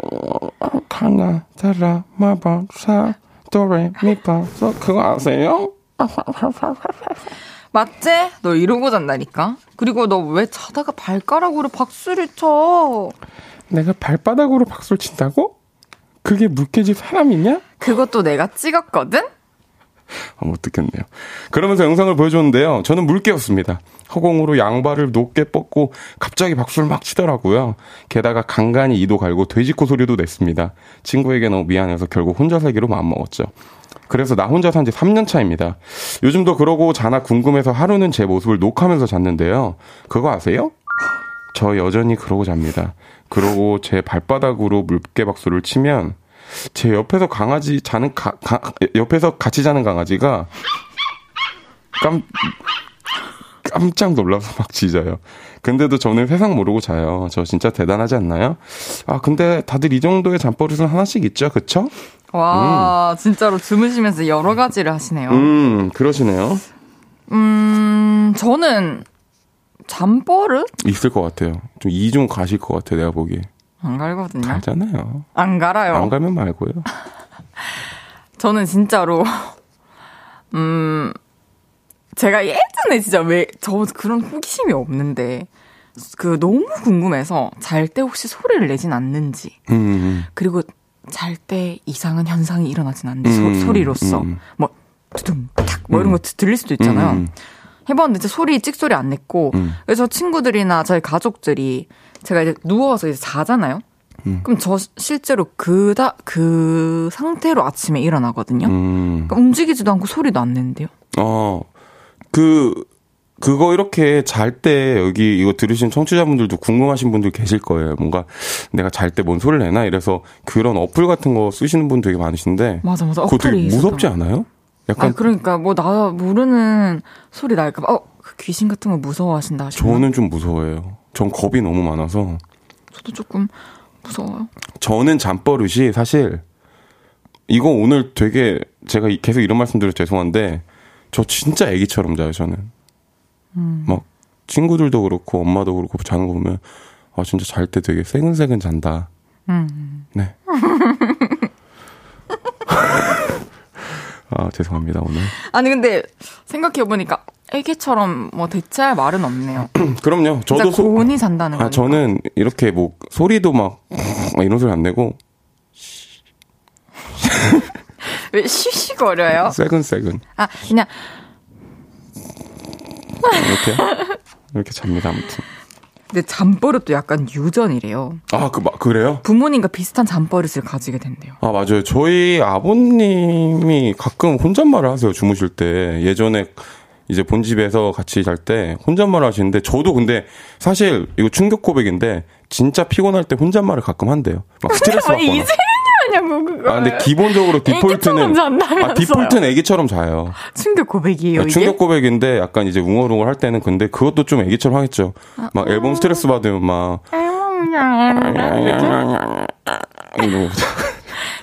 강아, 따라, 마바, 사, 도레, 미파, 서, 그거 아세요? (laughs) 맞지? 너 이러고 잔다니까? 그리고 너 왜 자다가 발가락으로 박수를 쳐? 내가 발바닥으로 박수를 친다고? 그게 물개집 사람이냐? 그것도 내가 찍었거든? 아, 못 듣겠네요. 그러면서 영상을 보여줬는데요. 저는 물개였습니다. 허공으로 양발을 높게 뻗고 갑자기 박수를 막 치더라고요. 게다가 간간히 이도 갈고 돼지코 소리도 냈습니다. 친구에게 너무 미안해서 결국 혼자 살기로 마음먹었죠. 그래서 나 혼자 산 지 3년 차입니다. 요즘도 그러고 자나 궁금해서 하루는 제 모습을 녹화하면서 잤는데요. 그거 아세요? 저 여전히 그러고 잡니다. 그러고 제 발바닥으로 물개 박수를 치면 제 옆에서 강아지 자는 가, 가- 옆에서 같이 자는 강아지가 깜 깜짝 놀라서 막 짖어요. 근데도 저는 세상 모르고 자요. 저 진짜 대단하지 않나요? 아 근데 다들 이 정도의 잠버릇은 하나씩 있죠, 그쵸? 와, 진짜로 주무시면서 여러 가지를 하시네요. 음 그러시네요. 음, 저는 잠버릇? 있을 것 같아요. 좀 이중 가실 것 같아 요 내가 보기에. 안 갈거든요. 가잖아요. 안 갈아요. 안 가면 말고요. (laughs) 저는 진짜로, 음, 제가 예전에 진짜 왜, 저 그런 호기심이 없는데, 그 너무 궁금해서 잘 때 혹시 소리를 내진 않는지, 음, 그리고 잘 때 이상한 현상이 일어나진 않는지, 음, 소, 리로서 음. 뭐, 두둥, 탁, 뭐 이런 거 드- 들릴 수도 있잖아요. 음. 해봤는데 진짜 소리 찍소리 안 냈고 음. 그래서 친구들이나 저희 가족들이 제가 이제 누워서 이제 자잖아요. 음. 그럼 저 실제로 그다 그 상태로 아침에 일어나거든요. 음. 그러니까 움직이지도 않고 소리도 안 내는데요. 어, 그, 그거 이렇게 잘 때 여기 이거 들으신 청취자분들도 궁금하신 분들 계실 거예요. 뭔가 내가 잘 때 뭔 소리를 내나 이래서 그런 어플 같은 거 쓰시는 분 되게 많으신데. 맞아 맞아. 그거 되게 무섭지 않아요? 아 약간 그러니까 뭐 나 모르는 소리 날까 봐 어, 그 귀신 같은 거 무서워하신다 하시나? 저는 좀 무서워해요. 전 겁이 너무 많아서. 저도 조금 무서워요. 저는 잠버릇이 사실 이거 오늘 되게 제가 이- 계속 이런 말씀 드려서 죄송한데 저 진짜 애기처럼 자요 저는 막 친구들도 그렇고 엄마도 그렇고 자는 거 보면 아 진짜 잘 때 되게 새근새근 잔다 음. 네 (laughs) (laughs) 아 죄송합니다 오늘 아니 근데 생각해 보니까 애기처럼 뭐 대체할 말은 없네요. (clears throat) 그럼요 저도 소, 고온이 잔다는 아 거니까. 저는 이렇게 뭐 소리도 막, 막 이런 소리 안 내고 (laughs) 왜 쉬쉬거려요? 새근새근 아 그냥 이렇게 이렇게 잡니다 아무튼 근데 잠버릇도 약간 유전이래요. 아그 그래요? 부모님과 비슷한 잠버릇을 가지게 된대요. 아, 맞아요. 저희 아버님이 가끔 혼잣말을 하세요, 주무실 때. 예전에 이제 본집에서 같이 잘 때 혼잣말을 하시는데, 저도 근데 사실 이거 충격 고백인데, 진짜 피곤할 때 혼잣말을 가끔 한대요. 막 스트레스 받거나. 이제 하냐고 그거. 아, 근데 기본적으로 디폴트는. 아, 디폴트는 애기처럼 자요. 충격 고백이에요. 아? 충격 고백인데, 약간 이제 웅얼웅얼 할 때는 근데 그것도 좀 애기처럼 하겠죠. 막 앨범 스트레스 받으면 막, 이러고.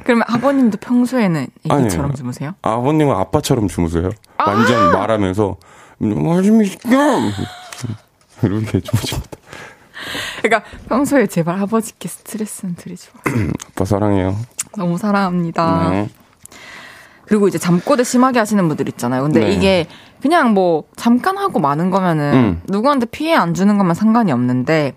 그러면 아버님도 평소에는 애기처럼 아니에요. 주무세요? 아버님은 아빠처럼 주무세요. 완전 말하면서 말좀 시켜 이렇게 주무십니다. 그러니까 평소에 제발 아버지께 스트레스는 드리지 마세요. (clears throat) 아빠 사랑해요. 너무 사랑합니다. 네. 그리고 이제 잠꼬대 심하게 하시는 분들 있잖아요. 근데 네. 이게 그냥 뭐 잠깐 하고 마는 거면은 음. 누구한테 피해 안 주는 것만 상관이 없는데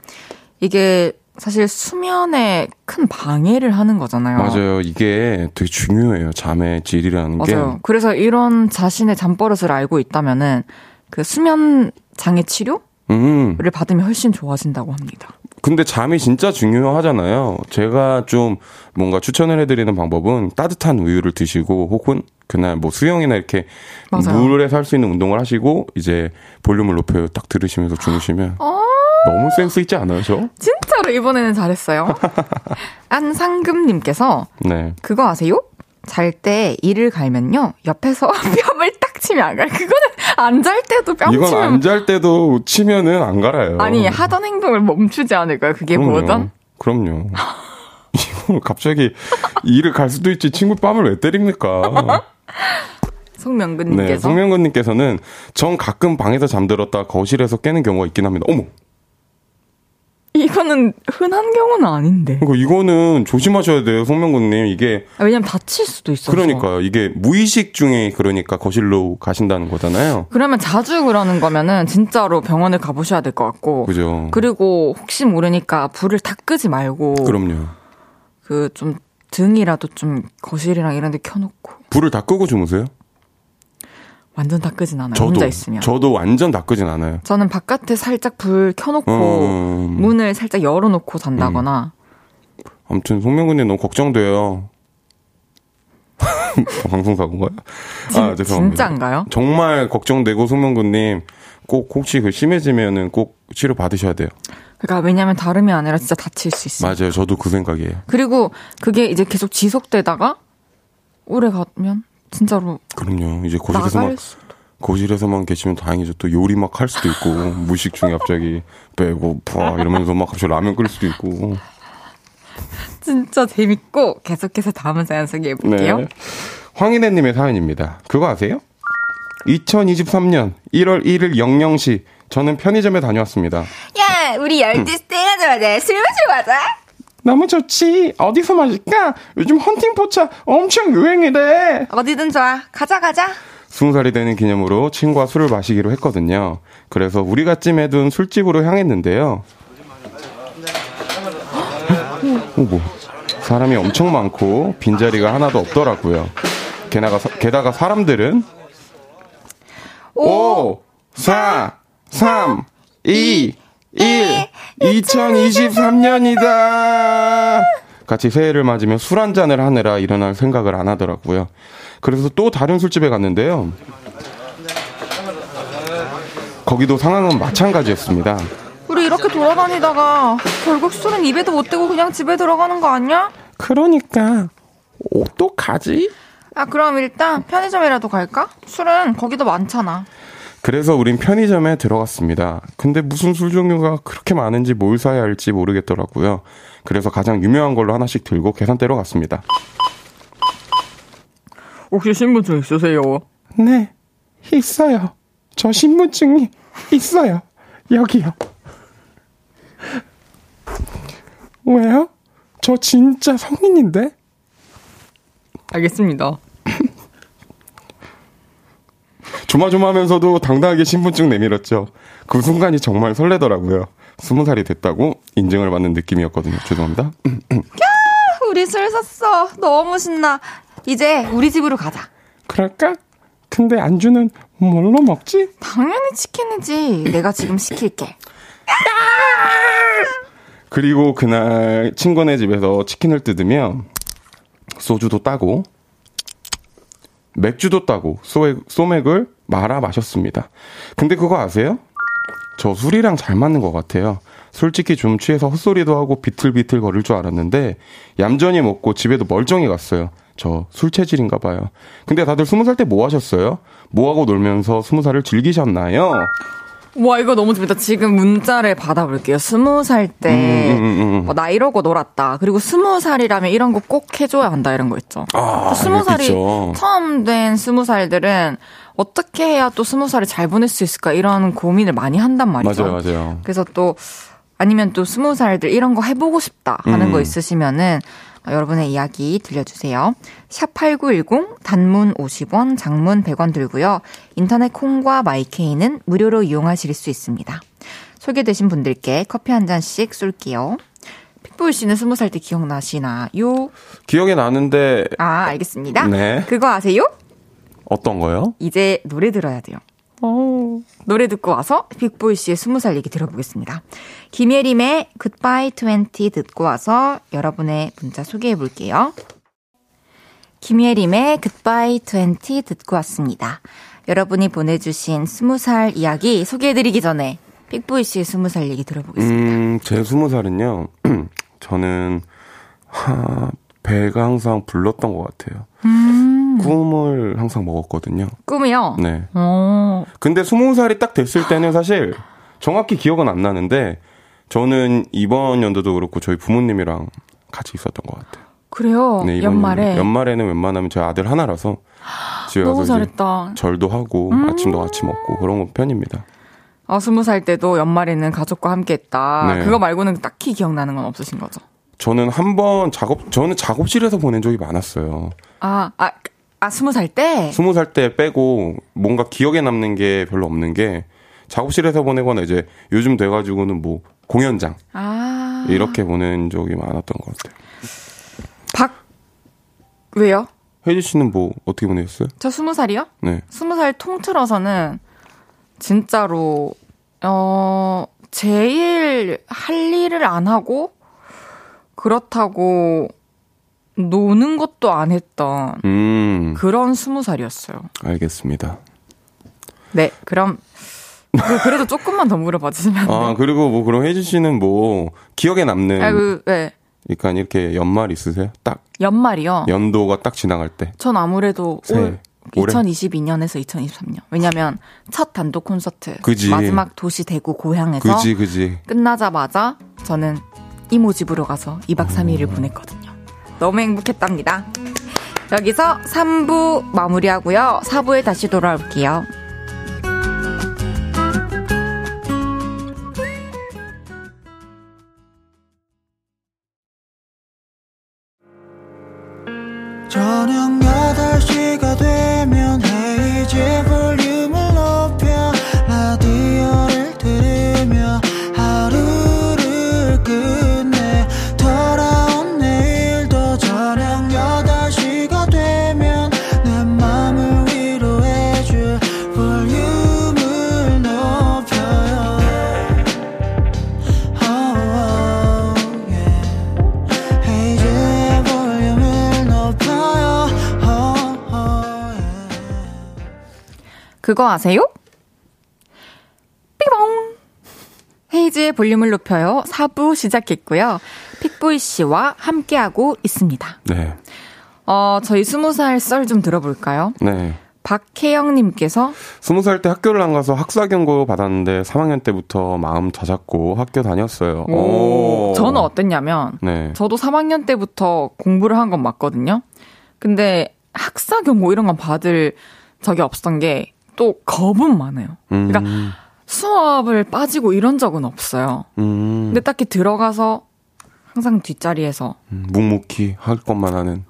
이게 사실 수면에 큰 방해를 하는 거잖아요. 맞아요. 이게 되게 중요해요. 잠의 질이라는 게. 맞아요. 그래서 이런 자신의 잠버릇을 알고 있다면은 그 수면 장애 치료를 음. 받으면 훨씬 좋아진다고 합니다. 근데 잠이 진짜 중요하잖아요. 제가 좀 뭔가 추천을 해드리는 방법은 따뜻한 우유를 드시고 혹은 그날 뭐 수영이나 이렇게 맞아요. 물에 살수 있는 운동을 하시고 이제 볼륨을 높여요. 딱 들으시면서 주무시면 어? 너무 센스 있지 않아요, 저? 진짜로 이번에는 잘했어요. (laughs) 안상금님께서 네. 그거 아세요? 잘 때 이를 갈면요 옆에서 (laughs) 뺨을 딱 치면 안 가요. 그거는 안 잘 때도 뺨 이건 치면. 안 잘 때도 치면은 안 갈아요. 아니, 하던 행동을 멈추지 않을까요? 그게 그럼요. 뭐든? 그럼요. (laughs) 이거 갑자기 일을 갈 수도 있지 친구 뺨을 왜 때립니까? 송명근님께서. 네, 송명근님께서는 전 가끔 방에서 잠들었다 거실에서 깨는 경우가 있긴 합니다. 어머, 이거는 흔한 경우는 아닌데. 이거 이거는 조심하셔야 돼요, 송명근님. 이게 아, 왜냐면 다칠 수도 있어서. 그러니까요. 이게 무의식 중에 그러니까 거실로 가신다는 거잖아요. 그러면 자주 그러는 거면은 진짜로 병원을 가보셔야 될 것 같고. 그죠? 그리고 혹시 모르니까 불을 다 끄지 말고. 그럼요. 그 좀 등이라도 좀 거실이랑 이런 데 켜놓고. 불을 다 끄고 주무세요? 완전 다 끄진 않아요. 저도 혼자 있으면. 저도 완전 다 끄진 않아요. 저는 바깥에 살짝 불 켜놓고 음. 문을 살짝 열어놓고 잔다거나. 아무튼 송명근님 너무 걱정돼요. (laughs) 방송사고인가요? 아, 죄송합니다. 진짜인가요? 정말 걱정되고 송명근님 꼭 혹시 그 심해지면은 꼭 치료 받으셔야 돼요. 그러니까 왜냐면 다름이 아니라 진짜 다칠 수 있어요. 맞아요. 저도 그 생각이에요. 그리고 그게 이제 계속 지속되다가 오래 가면 진짜로 그럼요. 이제 수. 거실에서만 계시면 다행이죠. 또 요리 막 할 수도 있고 무식 중에 갑자기 배고파 이러면서 막 갑자기 라면 끓일 수도 있고. (laughs) 진짜 재밌고 계속해서 다음 사연 소개해 볼게요. 네. 황인혜님의 사연입니다. 그거 아세요? 2023년 1월 1일 00시 저는 편의점에 다녀왔습니다. 야, 우리 열두 때 가자마자 술 마시러 가자. 너무 좋지. 어디서 마실까? 요즘 헌팅 포차 엄청 유행이래. 어디든 좋아. 가자, 가자. 20살이 되는 기념으로 친구와 술을 마시기로 했거든요. 그래서 우리가 찜해둔 술집으로 향했는데요. 어머, 사람이 엄청 많고 빈자리가 하나도 없더라고요. 게다가, 사- 게다가 사람들은 5, 4, 3, 2, 1, 2023년이다! 같이 새해를 맞으며 술 한잔을 하느라 일어날 생각을 안 하더라고요. 그래서 또 다른 술집에 갔는데요. 거기도 상황은 마찬가지였습니다. 우리 이렇게 돌아다니다가 결국 술은 입에도 못 대고 그냥 집에 들어가는 거 아니야? 그러니까, 또 가지? 아, 그럼 일단 편의점이라도 갈까? 술은 거기도 많잖아. 그래서 우린 편의점에 들어갔습니다. 근데 무슨 술 종류가 그렇게 많은지 뭘 사야 할지 모르겠더라고요. 그래서 가장 유명한 걸로 하나씩 들고 계산대로 갔습니다. 혹시 신분증 있으세요? 네, 있어요. 저 신분증이 있어요. 여기요. 왜요? 저 진짜 성인인데? 알겠습니다. 조마조마하면서도 당당하게 신분증 내밀었죠. 그 순간이 정말 설레더라고요. 스무 살이 됐다고 인증을 받는 느낌이었거든요. 죄송합니다. 우리 술 샀어. 너무 신나. 이제 우리 집으로 가자. 그럴까? 근데 안주는 뭘로 먹지? 당연히 치킨이지. 내가 지금 시킬게. 그리고 그날 친구네 집에서 치킨을 뜯으며 소주도 따고 맥주도 따고 소맥, 소맥을 말아 마셨습니다. 근데 그거 아세요? 저 술이랑 잘 맞는 것 같아요. 솔직히 좀 취해서 헛소리도 하고 비틀비틀 거릴 줄 알았는데 얌전히 먹고 집에도 멀쩡히 갔어요. 저 술 체질인가 봐요. 근데 다들 스무 살 때 뭐 하셨어요? 뭐 하고 놀면서 스무 살을 즐기셨나요? 와, 이거 너무 재밌다. 지금 문자를 받아볼게요. 스무 살 때, 음, 음, 음, 음. 어, 나 이러고 놀았다. 그리고 스무 살이라면 이런 거 꼭 해줘야 한다. 이런 거 있죠. 아, 스무 살이 그렇겠죠. 처음 된 스무 살들은 어떻게 해야 또 스무 살을 잘 보낼 수 있을까 이런 고민을 많이 한단 말이죠. 맞아요, 맞아요. 그래서 또 아니면 또 스무 살들 이런 거 해보고 싶다 하는 음. 거 있으시면은 어, 여러분의 이야기 들려주세요. 샵8910 단문 50원, 장문 100원 들고요. 인터넷 콩과 마이케이는 무료로 이용하실 수 있습니다. 소개되신 분들께 커피 한 잔씩 쏠게요. 픽보이 씨는 스무 살 때 기억나시나요? 기억이 나는데 아, 알겠습니다. 네. 그거 아세요? 어떤 거요? 이제 노래 들어야 돼요. 노래 듣고 와서 빅보이 씨의 스무 살 얘기 들어보겠습니다. 김예림의 Goodbye 20 듣고 와서 여러분의 문자 소개해 볼게요. 김예림의 Goodbye 20 듣고 왔습니다. 여러분이 보내주신 스무 살 이야기 소개해드리기 전에 빅보이 씨의 스무 살 얘기 들어보겠습니다. 음, 제 스무 살은요, (clears throat) 저는, 하, 배가 항상 불렀던 것 같아요. 음, 꿈을 항상 먹었거든요. 꿈이요? 네. 어. 근데 스무 살이 딱 됐을 때는 사실 정확히 기억은 안 나는데 저는 이번 연도도 그렇고 저희 부모님이랑 같이 있었던 것 같아요. 그래요? 네, 연말에? 연도. 연말에는 웬만하면 저희 아들 하나라서 (gasps) 집에 너무 가서 잘했다. 절도 하고 음. 아침도 같이 먹고 그런 편입니다. 아, 스무 살 때도 연말에는 가족과 함께 했다. 네. 그거 말고는 딱히 기억나는 건 없으신 거죠? 저는 한 번 작업 저는 작업실에서 보낸 적이 많았어요. 아, 아, 아, 스무 살 때? 스무 살 때 빼고 뭔가 기억에 남는 게 별로 없는 게 작업실에서 보내거나 이제 요즘 돼가지고는 뭐 공연장 아. 이렇게 보낸 적이 많았던 것 같아요. 박, 왜요? 혜지 씨는 뭐 어떻게 보내셨어요? 저 스무 살이요? 네. 스무 살 통틀어서는 진짜로 어 제일 할 일을 안 하고 그렇다고 노는 것도 안 했던 음, 그런 스무 살이었어요. 알겠습니다. 네, 그럼 그- 그래도 조금만 더 물어봐 주시면 안 아? 그리고 뭐 그럼 혜지 씨는 뭐 기억에 남는 아, 그, 네. 그러니까 이렇게 연말 있으세요? 딱 연말이요. 연도가 딱 지나갈 때. 전 아무래도 새, 올 올해? 2022년에서 2023년. 왜냐면 첫 단독 콘서트 그지. 마지막 도시 대구 고향에서 그지 그지. 끝나자마자 저는 이모 집으로 가서 2박 3일을 보냈거든요. 너무 행복했답니다. 여기서 3부 마무리하고요. 4부에 다시 돌아올게요. 저녁 8시가 되면 그거 아세요? 삐봉! 헤이즈의 볼륨을 높여요. 4부 시작했고요. 픽보이 씨와 함께하고 있습니다. 네. 어, 저희 20살 썰 좀 들어볼까요? 네. 박혜영님께서 스무 살 때 학교를 안 가서 학사 경고 받았는데 3학년 때부터 마음 다잡고 학교 다녔어요. 오. 저는 어땠냐면 네. 저도 3학년 때부터 공부를 한 건 맞거든요. 근데 학사 경고 이런 건 받을 적이 없었던 게 또 겁은 많아요. 음, 그러니까 수업을 빠지고 이런 적은 없어요. 음, 근데 딱히 들어가서 항상 뒷자리에서 음, 묵묵히 할 것만 하는.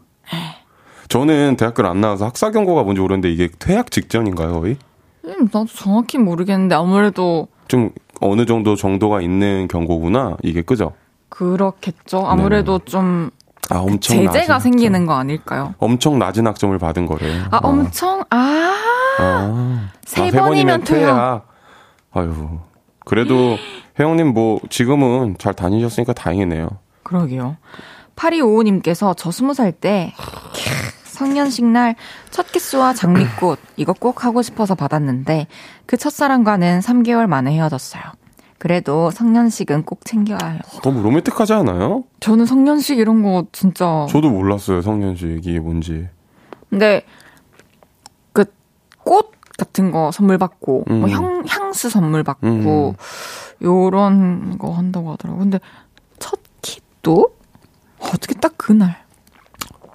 저는 대학교를 안 나와서 학사 경고가 뭔지 모르는데 이게 퇴학 직전인가요, 거의? 음, 나도 정확히 모르겠는데 아무래도 좀 어느 정도 정도가 있는 경고구나. 이게 그죠? 그렇겠죠. 아무래도 좀 아, 엄청 제재가 낮은 생기는 학점. 거 아닐까요? 엄청 낮은 학점을 받은 거래요. 아, 어. 엄청 아, 아, 세 아, 번이면 퇴학. 아유. 그래도 혜영님 뭐 지금은 잘 다니셨으니까 다행이네요. 그러게요. 8255님께서 저 스무 살 때 성년식 날 첫 키스와 장미꽃 이거 꼭 하고 싶어서 받았는데 그 첫사랑과는 3개월 만에 헤어졌어요. 그래도 성년식은 꼭 챙겨야 해요. 너무 로맨틱하지 않아요? 저는 성년식 이런 거 진짜 저도 몰랐어요, 성년식 이게 뭔지. 근데 그 꽃 같은 거 선물 받고 음. 뭐 향, 향수 선물 받고 음. 요런 거 한다고 하더라고. 근데 첫 키도 어떻게 딱 그날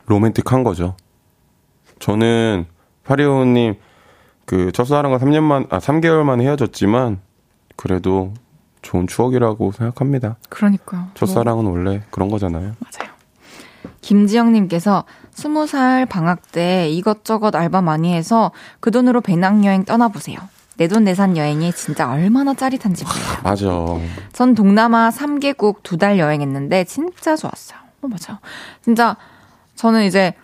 로맨틱한 거죠. 저는 파리오님 그 첫사랑과 3년 만, 아 3개월 만에 헤어졌지만 그래도 좋은 추억이라고 생각합니다. 그러니까요. 뭐, 첫사랑은 원래 그런 거잖아요. 맞아요. 김지영님께서 스무 살 방학 때 이것저것 알바 많이 해서 그 돈으로 배낭여행 떠나보세요. 내돈내산 여행이 진짜 얼마나 짜릿한지 몰라요. 맞아. 전 동남아 3개국 두 달 여행했는데 진짜 좋았어요. 어, 맞아요. 진짜 저는 이제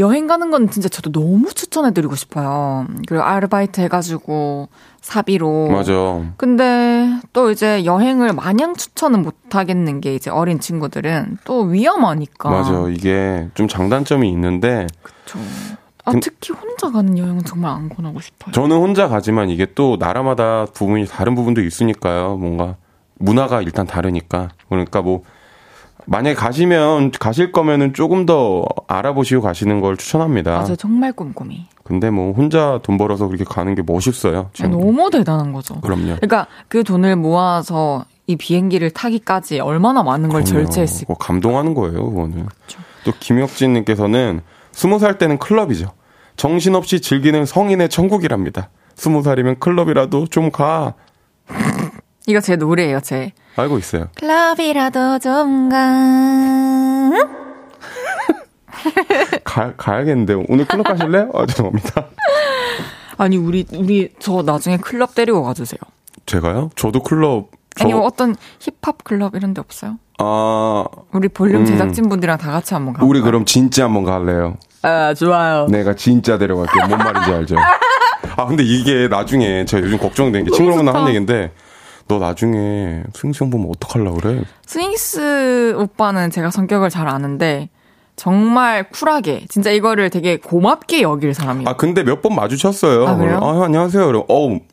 여행 가는 건 진짜 저도 너무 추천해드리고 싶어요. 그리고 아르바이트 해가지고 사비로. 맞아. 근데 또 이제 여행을 마냥 추천은 못 하겠는 게 이제 어린 친구들은 또 위험하니까. 맞아. 이게 좀 장단점이 있는데 그쵸. 아, 근- 특히 혼자 가는 여행은 정말 안 권하고 싶어요. 저는 혼자 가지만 이게 또 나라마다 부분이 다른 부분도 있으니까요. 뭔가 문화가 일단 다르니까. 그러니까 뭐 만약에 가시면 가실 거면은 조금 더 알아보시고 가시는 걸 추천합니다. 맞아요. 정말 꼼꼼히. 근데 뭐 혼자 돈 벌어서 그렇게 가는 게 멋있어요. 저는. 너무 대단한 거죠. 그럼요. 그러니까 그 돈을 모아서 이 비행기를 타기까지 얼마나 많은 걸. 절제했을까. 그거 감동하는 거예요, 그거는. 그렇죠. 또 김혁진 님께서는 스무 살 때는 클럽이죠. 정신없이 즐기는 성인의 천국이랍니다. 스무 살이면 클럽이라도 좀 가. (laughs) 이거 제 노래예요, 제. 알고 있어요. 클럽이라도 좀 가. (laughs) 가, 가야겠는데 오늘 클럽 가실래요? 아, 죄송합니다. 아니, 우리, 우리, 저 나중에 클럽 데리고 가주세요. 제가요? 저도 클럽. 저, 아니, 어떤 힙합 클럽 이런 데 없어요? 아, 우리 볼륨 음. 제작진 분들이랑 다 같이 한번 가볼까요? 우리 그럼 진짜 한번 갈래요. 아, 좋아요. 내가 진짜 데려갈게요. 뭔 말인지 알죠? 아, 근데 이게 나중에 제가 요즘 걱정된 게 친구랑 좋다. 한 얘기인데 너 나중에 승시형 보면 어떡하려고 그래? 스윙스 오빠는 제가 성격을 잘 아는데, 정말 쿨하게, 진짜 이거를 되게 고맙게 여길 사람이에요. 아, 근데 몇 번 마주쳤어요. 아, 그래요? 아, 안녕하세요. 그럼,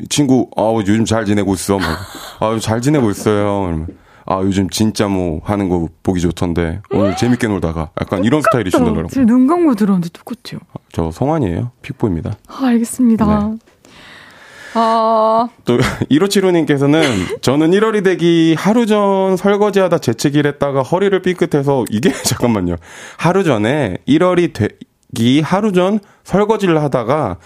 이 친구, 아 요즘 잘 지내고 있어. 막, (laughs) 아, 잘 지내고 있어요. 그러면, 아, 요즘 진짜 뭐 하는 거 보기 좋던데. 오늘 재밌게 놀다가. 약간 이런 스타일이시더라고요. 지금 눈 감고 들었는데 똑같아요. 저 성환이에요. 픽보입니다. 아, 알겠습니다. 네. 아, 또 (laughs) 1575님께서는 저는 1월이 되기 하루 전 설거지하다 재채기를 했다가 허리를 삐끗해서 이게 (laughs) 잠깐만요. 하루 전에 1월이 되기 하루 전 설거지를 하다가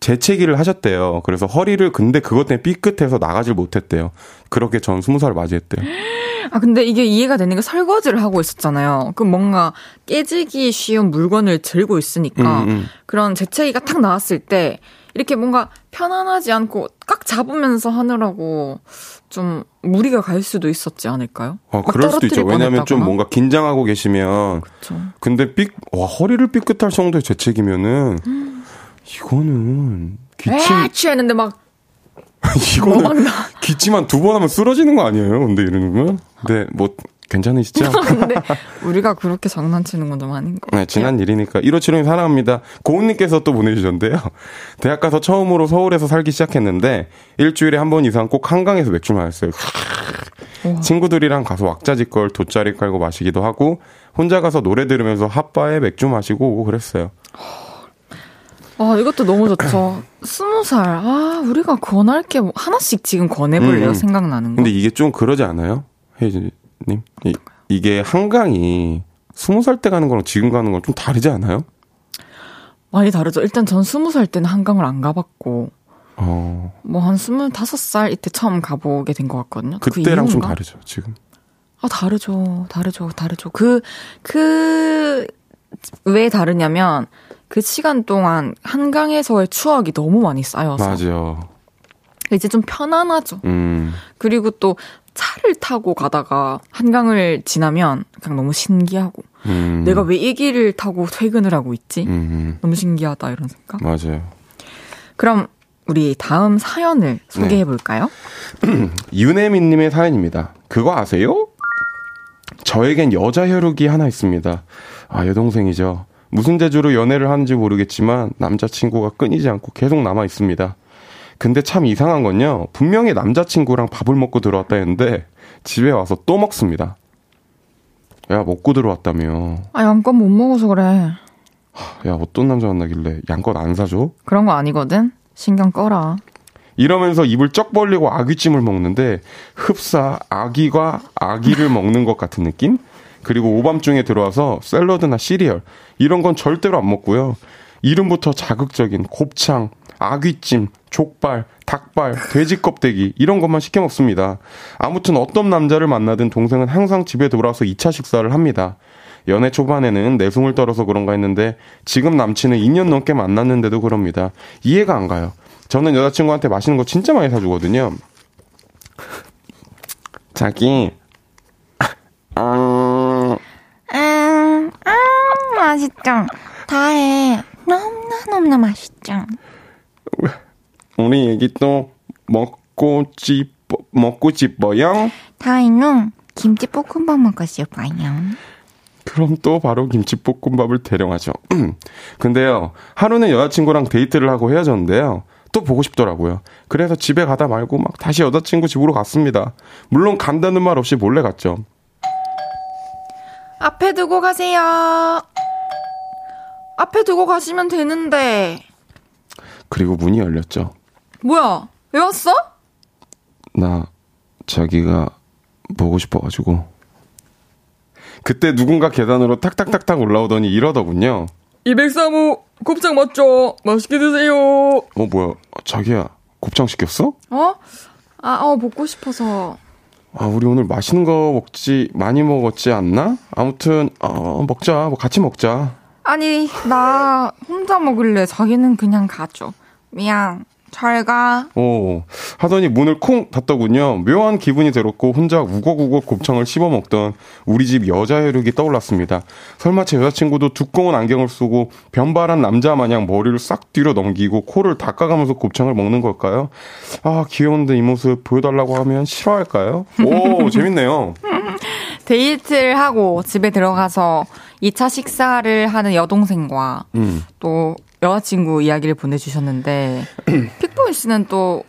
재채기를 하셨대요. 그래서 허리를 근데 그것 때문에 삐끗해서 나가질 못했대요. 그렇게 전 20살 맞이했대요. 아, 근데 이게 이해가 되는 게 설거지를 하고 있었잖아요. 그럼 뭔가 깨지기 쉬운 물건을 들고 있으니까 음, 음. 그런 재채기가 탁 나왔을 때 이렇게 뭔가 편안하지 않고 꽉 잡으면서 하느라고 좀 무리가 갈 수도 있었지 않을까요? 어, 막 그럴 수도 있죠. 왜냐면 좀? 뭔가 긴장하고 계시면 그쵸. 근데 삐, 와, 허리를 삐끗할 정도의 재채기면은 이거는 기침 에 취 했는데 막 (laughs) 이거는 나. 기침만 두번 하면 쓰러지는 거 아니에요? 근데 이러는 건? 네, 뭐 괜찮으시죠? (laughs) 근데 우리가 그렇게 장난치는 건 좀 아닌 거. 네, 지난 일이니까 1575님 사랑합니다. 고은님께서 또 보내주셨는데요. (laughs) 대학 가서 처음으로 서울에서 살기 시작했는데 일주일에 한 번 이상 꼭 한강에서 맥주 마셨어요. 친구들이랑 가서 왁자지껄 돗자리 깔고 마시기도 하고 혼자 가서 노래 들으면서 핫바에 맥주 마시고 오고 그랬어요. 아, 이것도 너무 좋죠. 스무 살. 아, 우리가 권할 게 뭐, 하나씩 지금 권해볼래요? 음. 생각나는 거. 근데 이게 좀 그러지 않아요? 혜진 님? 이, 이게 한강이 스무 살 때 가는 거랑 지금 가는 건 좀 다르지 않아요? 많이 다르죠. 일단 전 스무 살 때는 한강을 안 가봤고, 어, 뭐한 스물다섯 살 이때 처음 가보게 된 것 같거든요. 그 그때랑 좀 이유인가? 다르죠, 지금. 아, 다르죠. 다르죠. 다르죠. 그, 그, 왜 다르냐면, 그 시간 동안 한강에서의 추억이 너무 많이 쌓여서. 맞아요. 이제 좀 편안하죠. 음, 그리고 또 차를 타고 가다가 한강을 지나면 그냥 너무 신기하고. 음. 내가 왜 이 길을 타고 퇴근을 하고 있지? 음, 음, 너무 신기하다, 이런 생각. 맞아요. 그럼 우리 다음 사연을 소개해 볼까요? (clears throat) 윤혜민님의 사연입니다. 그거 아세요? 저에겐 여자 혈육이 하나 있습니다. 아, 여동생이죠. 무슨 재주로 연애를 하는지 모르겠지만 남자친구가 끊이지 않고 계속 남아 있습니다. 근데 참 이상한 건요. 분명히 남자친구랑 밥을 먹고 들어왔다 했는데 집에 와서 또 먹습니다. 야, 먹고 들어왔다며. 아, 양껏 못 먹어서 그래. 야, 어떤 남자 만나길래 양껏 안 사줘? 그런 거 아니거든? 신경 꺼라. 이러면서 입을 쩍 벌리고 아귀찜을 먹는데 흡사 아기가 아기를 먹는 것 같은 느낌? 그리고 오밤중에 들어와서 샐러드나 시리얼 이런 건 절대로 안 먹고요. 이름부터 자극적인 곱창, 아귀찜, 족발, 닭발, 돼지 껍데기 이런 것만 시켜 먹습니다. 아무튼 어떤 남자를 만나든 동생은 항상 집에 돌아와서 2차 식사를 합니다. 연애 초반에는 내숭을 떨어서 그런가 했는데 지금 남친은 2년 넘게 만났는데도 그럽니다. 이해가 안 가요. 저는 여자친구한테 맛있는 거 진짜 많이 사주거든요. 자기, 아, 음, 음, 맛있죠. 다해. 너무너무나 맛있죠. 우리 애기 또 먹고 싶어, 먹고 싶어요? 다이는 김치 볶음밥 먹고 싶어요. 그럼 또 바로 김치볶음밥을 대령하죠. 근데요, 하루는 여자친구랑 데이트를 하고 헤어졌는데요. 또 보고 싶더라고요. 그래서 집에 가다 말고 막 다시 여자친구 집으로 갔습니다. 물론 간다는 말 없이 몰래 갔죠. 앞에 두고 가세요. 앞에 두고 가시면 되는데. 그리고 문이 열렸죠. 뭐야? 왜 왔어? 나 자기가 보고 싶어가지고. 그때 누군가 계단으로 탁탁탁탁 올라오더니 이러더군요. 203호 곱창 맞죠? 맛있게 드세요. 어 뭐야 자기야 곱창 시켰어? 어? 아, 어, 먹고 싶어서. 아 우리 오늘 맛있는 거 먹지 많이 먹었지 않나? 아무튼 어 먹자 뭐 같이 먹자. 아니, 나 혼자 먹을래. 자기는 그냥 가죠. 미안. 잘 가. 어 하더니 문을 콩 닫더군요. 묘한 기분이 들었고 혼자 우걱우걱 곱창을 씹어 먹던 우리 집 여자 혈육이 떠올랐습니다. 설마 제 여자친구도 두꺼운 안경을 쓰고 변발한 남자 마냥 머리를 싹 뒤로 넘기고 코를 닦아가면서 곱창을 먹는 걸까요? 아 귀여운데 이 모습 보여달라고 하면 싫어할까요? 오 (laughs) 재밌네요. 데이트를 하고 집에 들어가서 2차 식사를 하는 여동생과 음. 또 여자친구 이야기를 보내주셨는데 (clears throat) 픽보이 씨는 또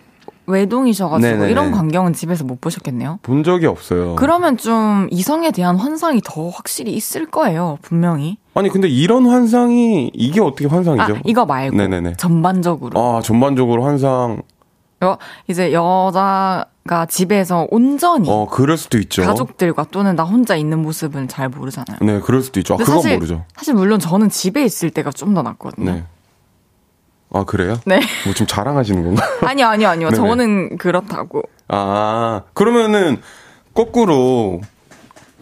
외동이셔가지고 네네네. 이런 광경은 집에서 못 보셨겠네요. 본 적이 없어요. 그러면 좀 이성에 대한 환상이 더 확실히 있을 거예요, 분명히. 아니 근데 이런 환상이 이게 어떻게 환상이죠? 아, 이거 말고 네네네. 전반적으로 아 전반적으로 환상 여, 이제 여자가 집에서 온전히 어 그럴 수도 있죠. 가족들과 또는 나 혼자 있는 모습은 잘 모르잖아요. 네 그럴 수도 있죠. 아, 그건 사실, 모르죠. 사실 물론 저는 집에 있을 때가 좀 더 낫거든요. 네. 아 그래요? 네. 뭐 좀 자랑하시는 건가? (laughs) 아니요, 아니요, 아니요. 저는 그렇다고. 아 그러면은 거꾸로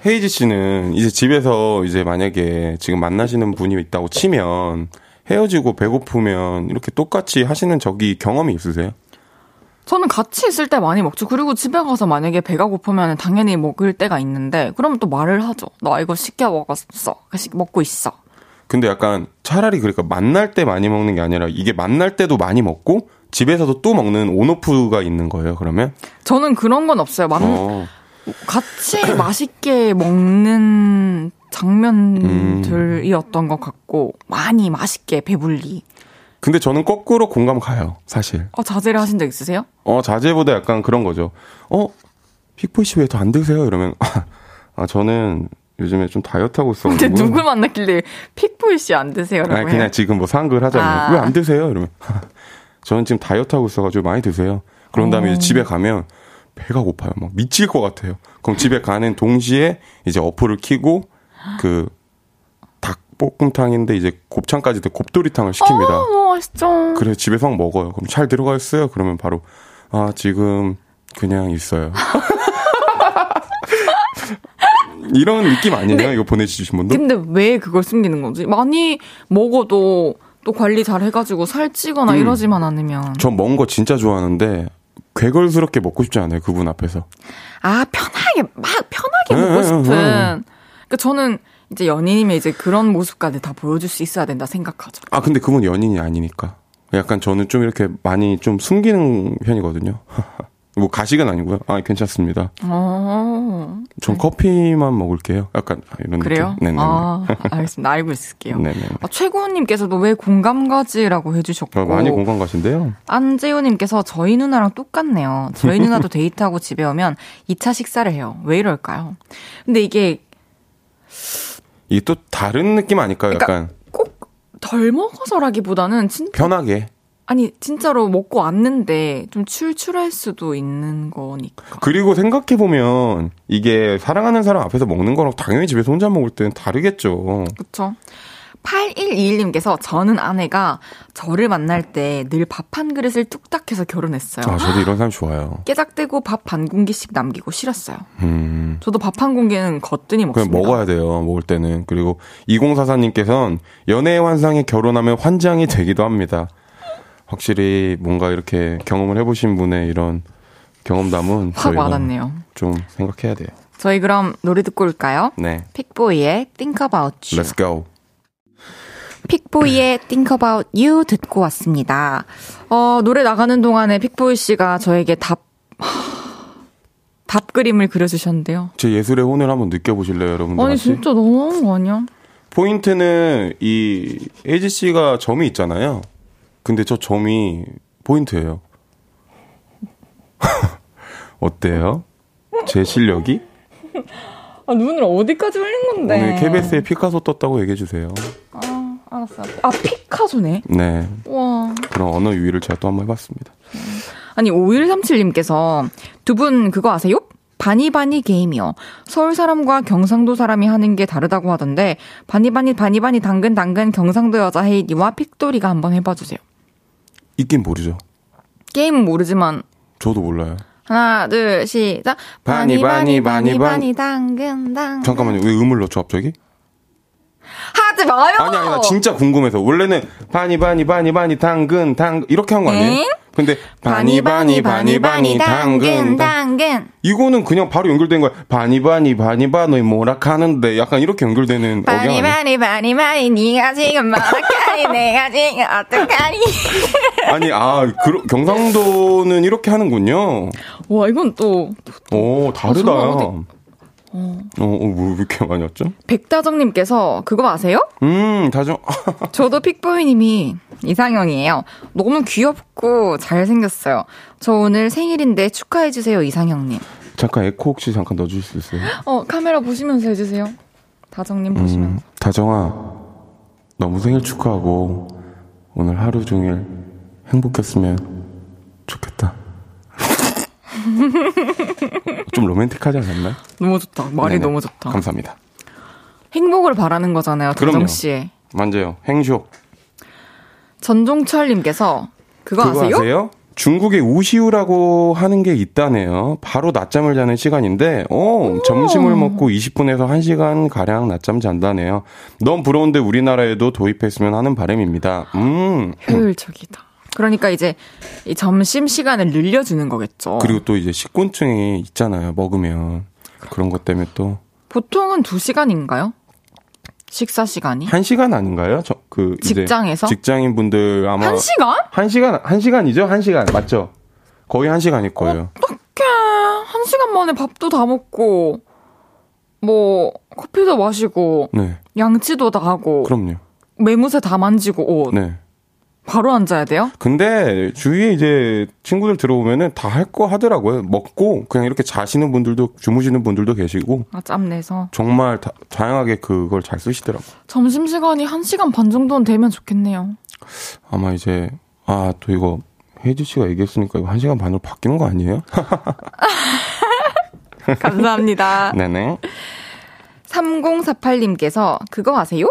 헤이지 씨는 이제 집에서 이제 만약에 지금 만나시는 분이 있다고 치면 헤어지고 배고프면 이렇게 똑같이 하시는 적이 경험이 있으세요? 저는 같이 있을 때 많이 먹죠. 그리고 집에 가서 만약에 배가 고프면 당연히 먹을 때가 있는데, 그러면 또 말을 하죠. 나 이거 시켜 먹었어. 시- 먹고 있어. 근데 약간 차라리 그러니까 만날 때 많이 먹는 게 아니라 이게 만날 때도 많이 먹고 집에서도 또 먹는 온오프가 있는 거예요. 그러면 저는 그런 건 없어요. 만, 어. 같이 (clears throat) 맛있게 먹는 장면들이었던 것 같고, 많이 맛있게 배불리. 근데 저는 거꾸로 공감 가요. 사실. 어, 자제를 하신 적 있으세요? 어 자제보다 약간 그런 거죠. 어 픽보이 씨왜 더 안 드세요? 이러면 (laughs) 아 저는 요즘에 좀 다이어트 하고 있어가지고. 근데 누굴 만났길래 픽보이 씨안 드세요라고 아니, 그냥 해요? 지금 뭐 상글 하잖아요. 아. 왜안 드세요? 이러면 (laughs) 저는 지금 다이어트 하고 있어가지고 많이 드세요. 그런 다음에 이제 집에 가면 배가 고파요. 막 미칠 것 같아요. 그럼 집에 가는 동시에 이제 어플을 키고 그 닭볶음탕인데 이제 곱창까지 돼 곱돌이탕을 시킵니다. 어, 맛있죠. 그래 집에서 막 먹어요. 그럼 잘 들어가 있어요. 그러면 바로 아 지금 그냥 있어요. (laughs) 이런 느낌 아니에요? 이거 보내주신 분도? 근데 왜 그걸 숨기는 거지? 많이 먹어도 또 관리 잘 해가지고 살 찌거나 음. 이러지만 않으면. 전 먹은 거 진짜 좋아하는데 괴걸스럽게 먹고 싶지 않아요. 그분 앞에서. 아, 편하게, 막 편하게 응, 먹고 응, 싶은. 응. 그러니까 저는 이제 연인이면 이제 그런 모습까지 다 보여줄 수 있어야 된다 생각하죠. 아 근데 그분 연인이 아니니까. 약간 저는 좀 이렇게 많이 좀 숨기는 편이거든요. (laughs) 뭐 가식은 아니고요. 아 괜찮습니다. 어. 전 커피만 먹을게요. 약간 이런 그래요? 느낌. 네네. 아, 알겠습니다. 알고 있을게요. 네네. 아, 최고님께서도 왜 공감 가지라고 해주셨고. 어, 많이 공감 가신데요. 안재호님께서 저희 누나랑 똑같네요. 저희 누나도 데이트하고 집에 오면 2차 식사를 해요. 왜 이럴까요? 근데 이게 이게 또 다른 느낌 아닐까요? 그러니까 약간 꼭 덜 먹어서라기보다는 진 편하게. 아니 진짜로 먹고 왔는데 좀 출출할 수도 있는 거니까. 그리고 생각해 보면 이게 사랑하는 사람 앞에서 먹는 거랑 당연히 집에서 혼자 먹을 때는 다르겠죠. 그쵸? 8121님께서 저는 아내가 저를 만날 때 늘 밥 한 그릇을 뚝딱 해서 결혼했어요. 아 저도 이런 사람 좋아요. 깨작대고 밥 반 공기씩 남기고 싫었어요. 음. 저도 밥 한 공기는 거뜬히 그냥 먹습니다. 먹어야 돼요. 먹을 때는. 그리고 2044님께서는 연애의 환상에 결혼하면 환장이 되기도 합니다. 확실히 뭔가 이렇게 경험을 해보신 분의 이런 경험담은 확 와닿네요. 좀 생각해야 돼요. 저희 그럼 노래 듣고 올까요? 네. 픽보이의 Think About You. Let's go. 픽보이의 Think About You 듣고 왔습니다. 어, 노래 나가는 동안에 픽보이 씨가 저에게 답, (sighs) 답 그림을 그려주셨는데요. 제 예술의 혼을 한번 느껴보실래요, 여러분들? 아니, 같이? 진짜 너무한 거 아니야? 포인트는 이 에이지 씨가 점이 있잖아요. 근데 저 점이 포인트예요. (laughs) 어때요? 제 실력이? 아, 눈을 어디까지 올린 건데? 오늘 KBS에 피카소 떴다고 얘기해 주세요. 아, 알았어요. 아, 피카소네. 네. 와. 그런 언어 유희를 제가 또 한번 해봤습니다. 아니, 5137님께서 두 분 그거 아세요? 바니바니 게임이요. 서울 사람과 경상도 사람이 하는 게 다르다고 하던데, 바니바니, 바니바니, 당근, 당근, 경상도 여자 헤이디와 픽돌이가 한번 해봐주세요. 있긴 모르죠. 게임은 모르지만, 저도 몰라요. 하나, 둘, 시작. 바니, 바니, 바니, 바니. 당근 당근. 잠깐만요. 왜 음을 넣죠, 갑자기? 하지 마요! 아니, 아니, 나 진짜 궁금해서. 원래는 바니, 바니, 바니, 바니, 당근, 당 이렇게 한 거 아니에요? 엥? 근데 바니, 바니, 바니, 바니, 당근, 당 당근. 이거는 그냥 바로 연결된 거야. 바니, 바니, 바니, 바니, 뭐라 하는데 약간 이렇게 연결되는 억양 바니? 바니 바니 바니 네가 지금 뭐라카니 내가 지금 어떡하니 아니, 아, 그, 경상도는 이렇게 하는군요. 와, 이건 또, 오, 다르다. 아, 어, 어, 뭐, 왜 이렇게 많이 왔죠? 백다정님께서 그거 아세요? 음, 다정, (laughs) 저도 픽보이님이 이상형이에요. 너무 귀엽고 잘생겼어요. 저 오늘 생일인데 축하해주세요, 이상형님. 잠깐 에코 혹시 잠깐 넣어줄 수 있어요? 어, 카메라 보시면서 해주세요. 다정님 음, 보시면서. 다정아, 너무 생일 축하하고, 오늘 하루 종일 행복했으면 좋겠다. (laughs) 좀 로맨틱하지 않았나요? 너무 좋다. 말이 네네. 너무 좋다. 감사합니다. 행복을 바라는 거잖아요, 그럼요. 다정씨. 맞아요. 행쇼. 전종철님께서 그거, 그거 아세요? 아세요? 중국에 우시우라고 하는 게 있다네요. 바로 낮잠을 자는 시간인데, 어, 점심을 먹고 20분에서 1시간 가량 낮잠 잔다네요. 너무 부러운데 우리나라에도 도입했으면 하는 바람입니다. 음. (clears throat) 효율적이다. 그러니까 이제 이 점심 시간을 늘려주는 거겠죠. 그리고 또 이제 식곤증이 있잖아요. 먹으면. 그런 것 때문에 또. 보통은 2 시간인가요? 식사 시간이? 한 시간 아닌가요? 저, 그, 직장에서? 직장인 분들 아마. 한 시간? 한 시간, 한 시간이죠? 한 시간. 맞죠? 거의 한 시간일 거예요. 어떡해. 한 시간 만에 밥도 다 먹고, 뭐, 커피도 마시고, 네. 양치도 다 하고, 그럼요. 매무새 다 만지고, 옷. 네. 바로 앉아야 돼요? 근데 주위에 이제 친구들 들어오면은 다 할 거 하더라고요. 먹고 그냥 이렇게 자시는 분들도 주무시는 분들도 계시고 아, 짬내서. 정말 다, 다양하게 그걸 잘 쓰시더라고요. 점심시간이 1시간 반 정도는 되면 좋겠네요. 아마 이제 아 또 이거 혜지 씨가 얘기했으니까 이거 한 시간 반으로 바뀌는 거 아니에요? (laughs) 감사합니다. (laughs) 네네. 3048님께서 그거 아세요?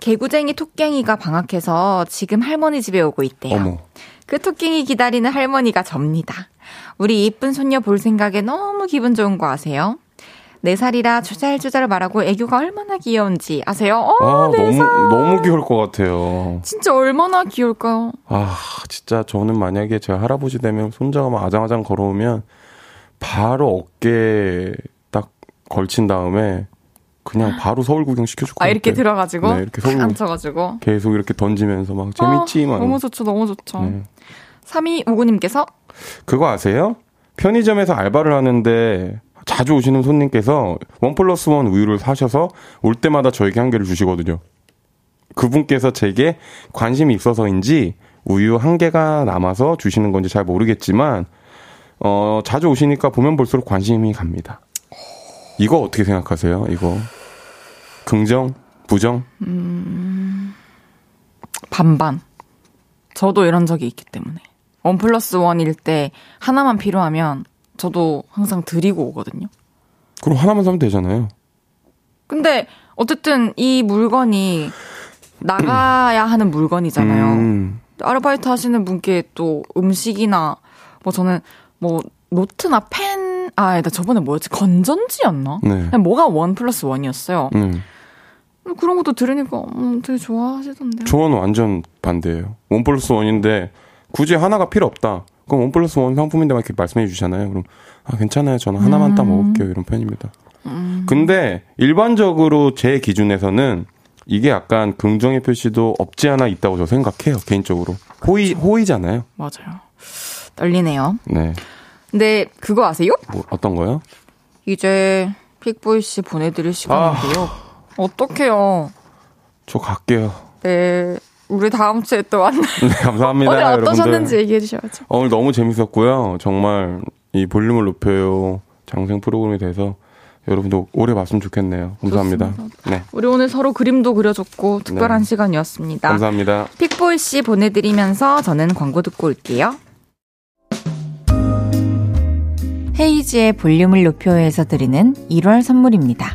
개구쟁이 토깽이가 방학해서 지금 할머니 집에 오고 있대요. 어머. 그 토깽이 기다리는 할머니가 접니다. 우리 이쁜 손녀 볼 생각에 너무 기분 좋은 거 아세요? 네 살이라 주잘주잘 말하고 애교가 얼마나 귀여운지 아세요? 어, 아 네 너무 살. 너무 귀여울 것 같아요. 진짜 얼마나 귀여울까요? 아 진짜 저는 만약에 제가 할아버지 되면 손자가 막 아장아장 걸어오면 바로 어깨에 딱 걸친 다음에 그냥 바로 서울 구경 시켜줄 것 아, 이렇게. 들어가지고 네, 이렇게 서울 앉혀가지고 계속 이렇게 던지면서 막 재밌지 아, 막 너무 좋죠, 너무 좋죠. 네. 3259님께서 그거 아세요? 편의점에서 알바를 하는데 자주 오시는 손님께서 원 플러스 원 우유를 사셔서 올 때마다 저에게 한 개를 주시거든요. 그분께서 제게 관심이 있어서인지 우유 한 개가 남아서 주시는 건지 잘 모르겠지만 어 자주 오시니까 보면 볼수록 관심이 갑니다. 이거 어떻게 생각하세요? 이거 긍정, 부정? 반반. 저도 이런 적이 있기 때문에. 원 플러스 원일 때 하나만 필요하면 저도 항상 드리고 오거든요. 그럼 하나만 사면 되잖아요. 근데 어쨌든 이 물건이 나가야 하는 물건이잖아요. 음, 아르바이트 하시는 분께 또 음식이나 뭐 저는 뭐 노트나 펜, 아, 나 저번에 뭐였지? 건전지였나? 네. 그냥 뭐가 원 플러스 원이었어요. 음. 그런 것도 들으니까 음, 되게 좋아하시던데요. 저는 완전 반대예요. 원 플러스 원인데 굳이 하나가 필요 없다. 그럼 원 플러스 원 상품인데 막 이렇게 말씀해 주잖아요. 그럼 아 괜찮아요. 저는 하나만 딱 먹을게요. 이런 편입니다. 근데 일반적으로 제 기준에서는 이게 약간 긍정의 표시도 없지 않아 있다고 저 생각해요. 개인적으로 호의 호의잖아요. 맞아요. 떨리네요. 네. 근데 그거 아세요? 뭐 어떤 거요? 이제 픽보이 씨 보내드릴 시간인데요. 어떡해요. 저 갈게요. 네. 우리 다음 주에 또 만나요. (laughs) 네, 감사합니다. 오늘 여러분들. 어떠셨는지 얘기해 주셔야죠. 어, 오늘 너무 재밌었고요. 정말 이 볼륨을 높여요 장생 프로그램이 돼서 여러분도 오래 봤으면 좋겠네요. 감사합니다. 좋습니다. 네. 우리 오늘 서로 그림도 그려줬고 특별한 네. 시간이었습니다. 감사합니다. 픽보이 씨 보내드리면서 저는 광고 듣고 올게요. 헤이지의 볼륨을 높여서 드리는 1월 선물입니다.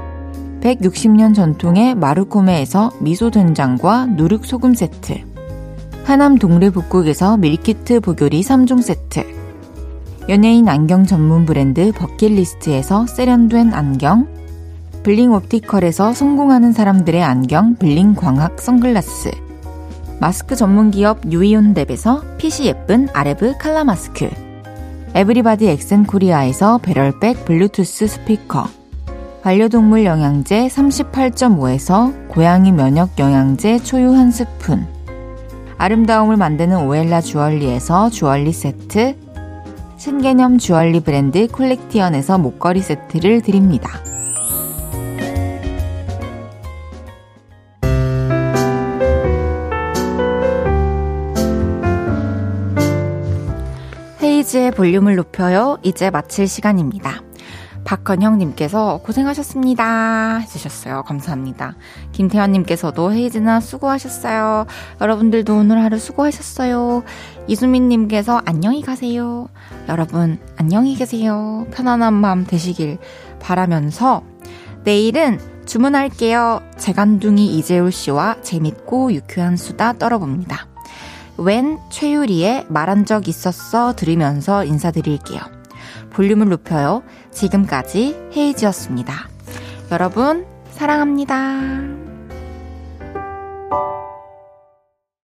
160년 전통의 마루코메에서 미소 된장과 누룩 소금 세트. 하남 동래북국에서 밀키트 보교리 3종 세트. 연예인 안경 전문 브랜드 버킷리스트에서 세련된 안경. 블링 옵티컬에서 성공하는 사람들의 안경 블링 광학 선글라스. 마스크 전문 기업 유이온랩에서 핏이 예쁜 아레브 칼라 마스크. 에브리바디 엑센 코리아에서 배럴백 블루투스 스피커. 반려동물 영양제 38.5에서 고양이 면역 영양제 초유 한 스푼. 아름다움을 만드는 오엘라 주얼리에서 주얼리 세트. 신개념 주얼리 브랜드 콜렉티언에서 목걸이 세트를 드립니다. 헤이즈의 볼륨을 높여요. 이제 마칠 시간입니다. 박건형님께서 고생하셨습니다. 해주셨어요. 감사합니다. 김태현님께서도 헤이즈나 수고하셨어요. 여러분들도 오늘 하루 수고하셨어요. 이수민님께서 안녕히 가세요. 여러분, 안녕히 계세요. 편안한 밤 되시길 바라면서 내일은 주문할게요. 재간둥이 이재울 씨와 재밌고 유쾌한 수다 떨어봅니다. 웬 최유리의 말한 적 있었어 들으면서 인사드릴게요. 볼륨을 높여요. 지금까지 헤이지였습니다. 여러분, 사랑합니다.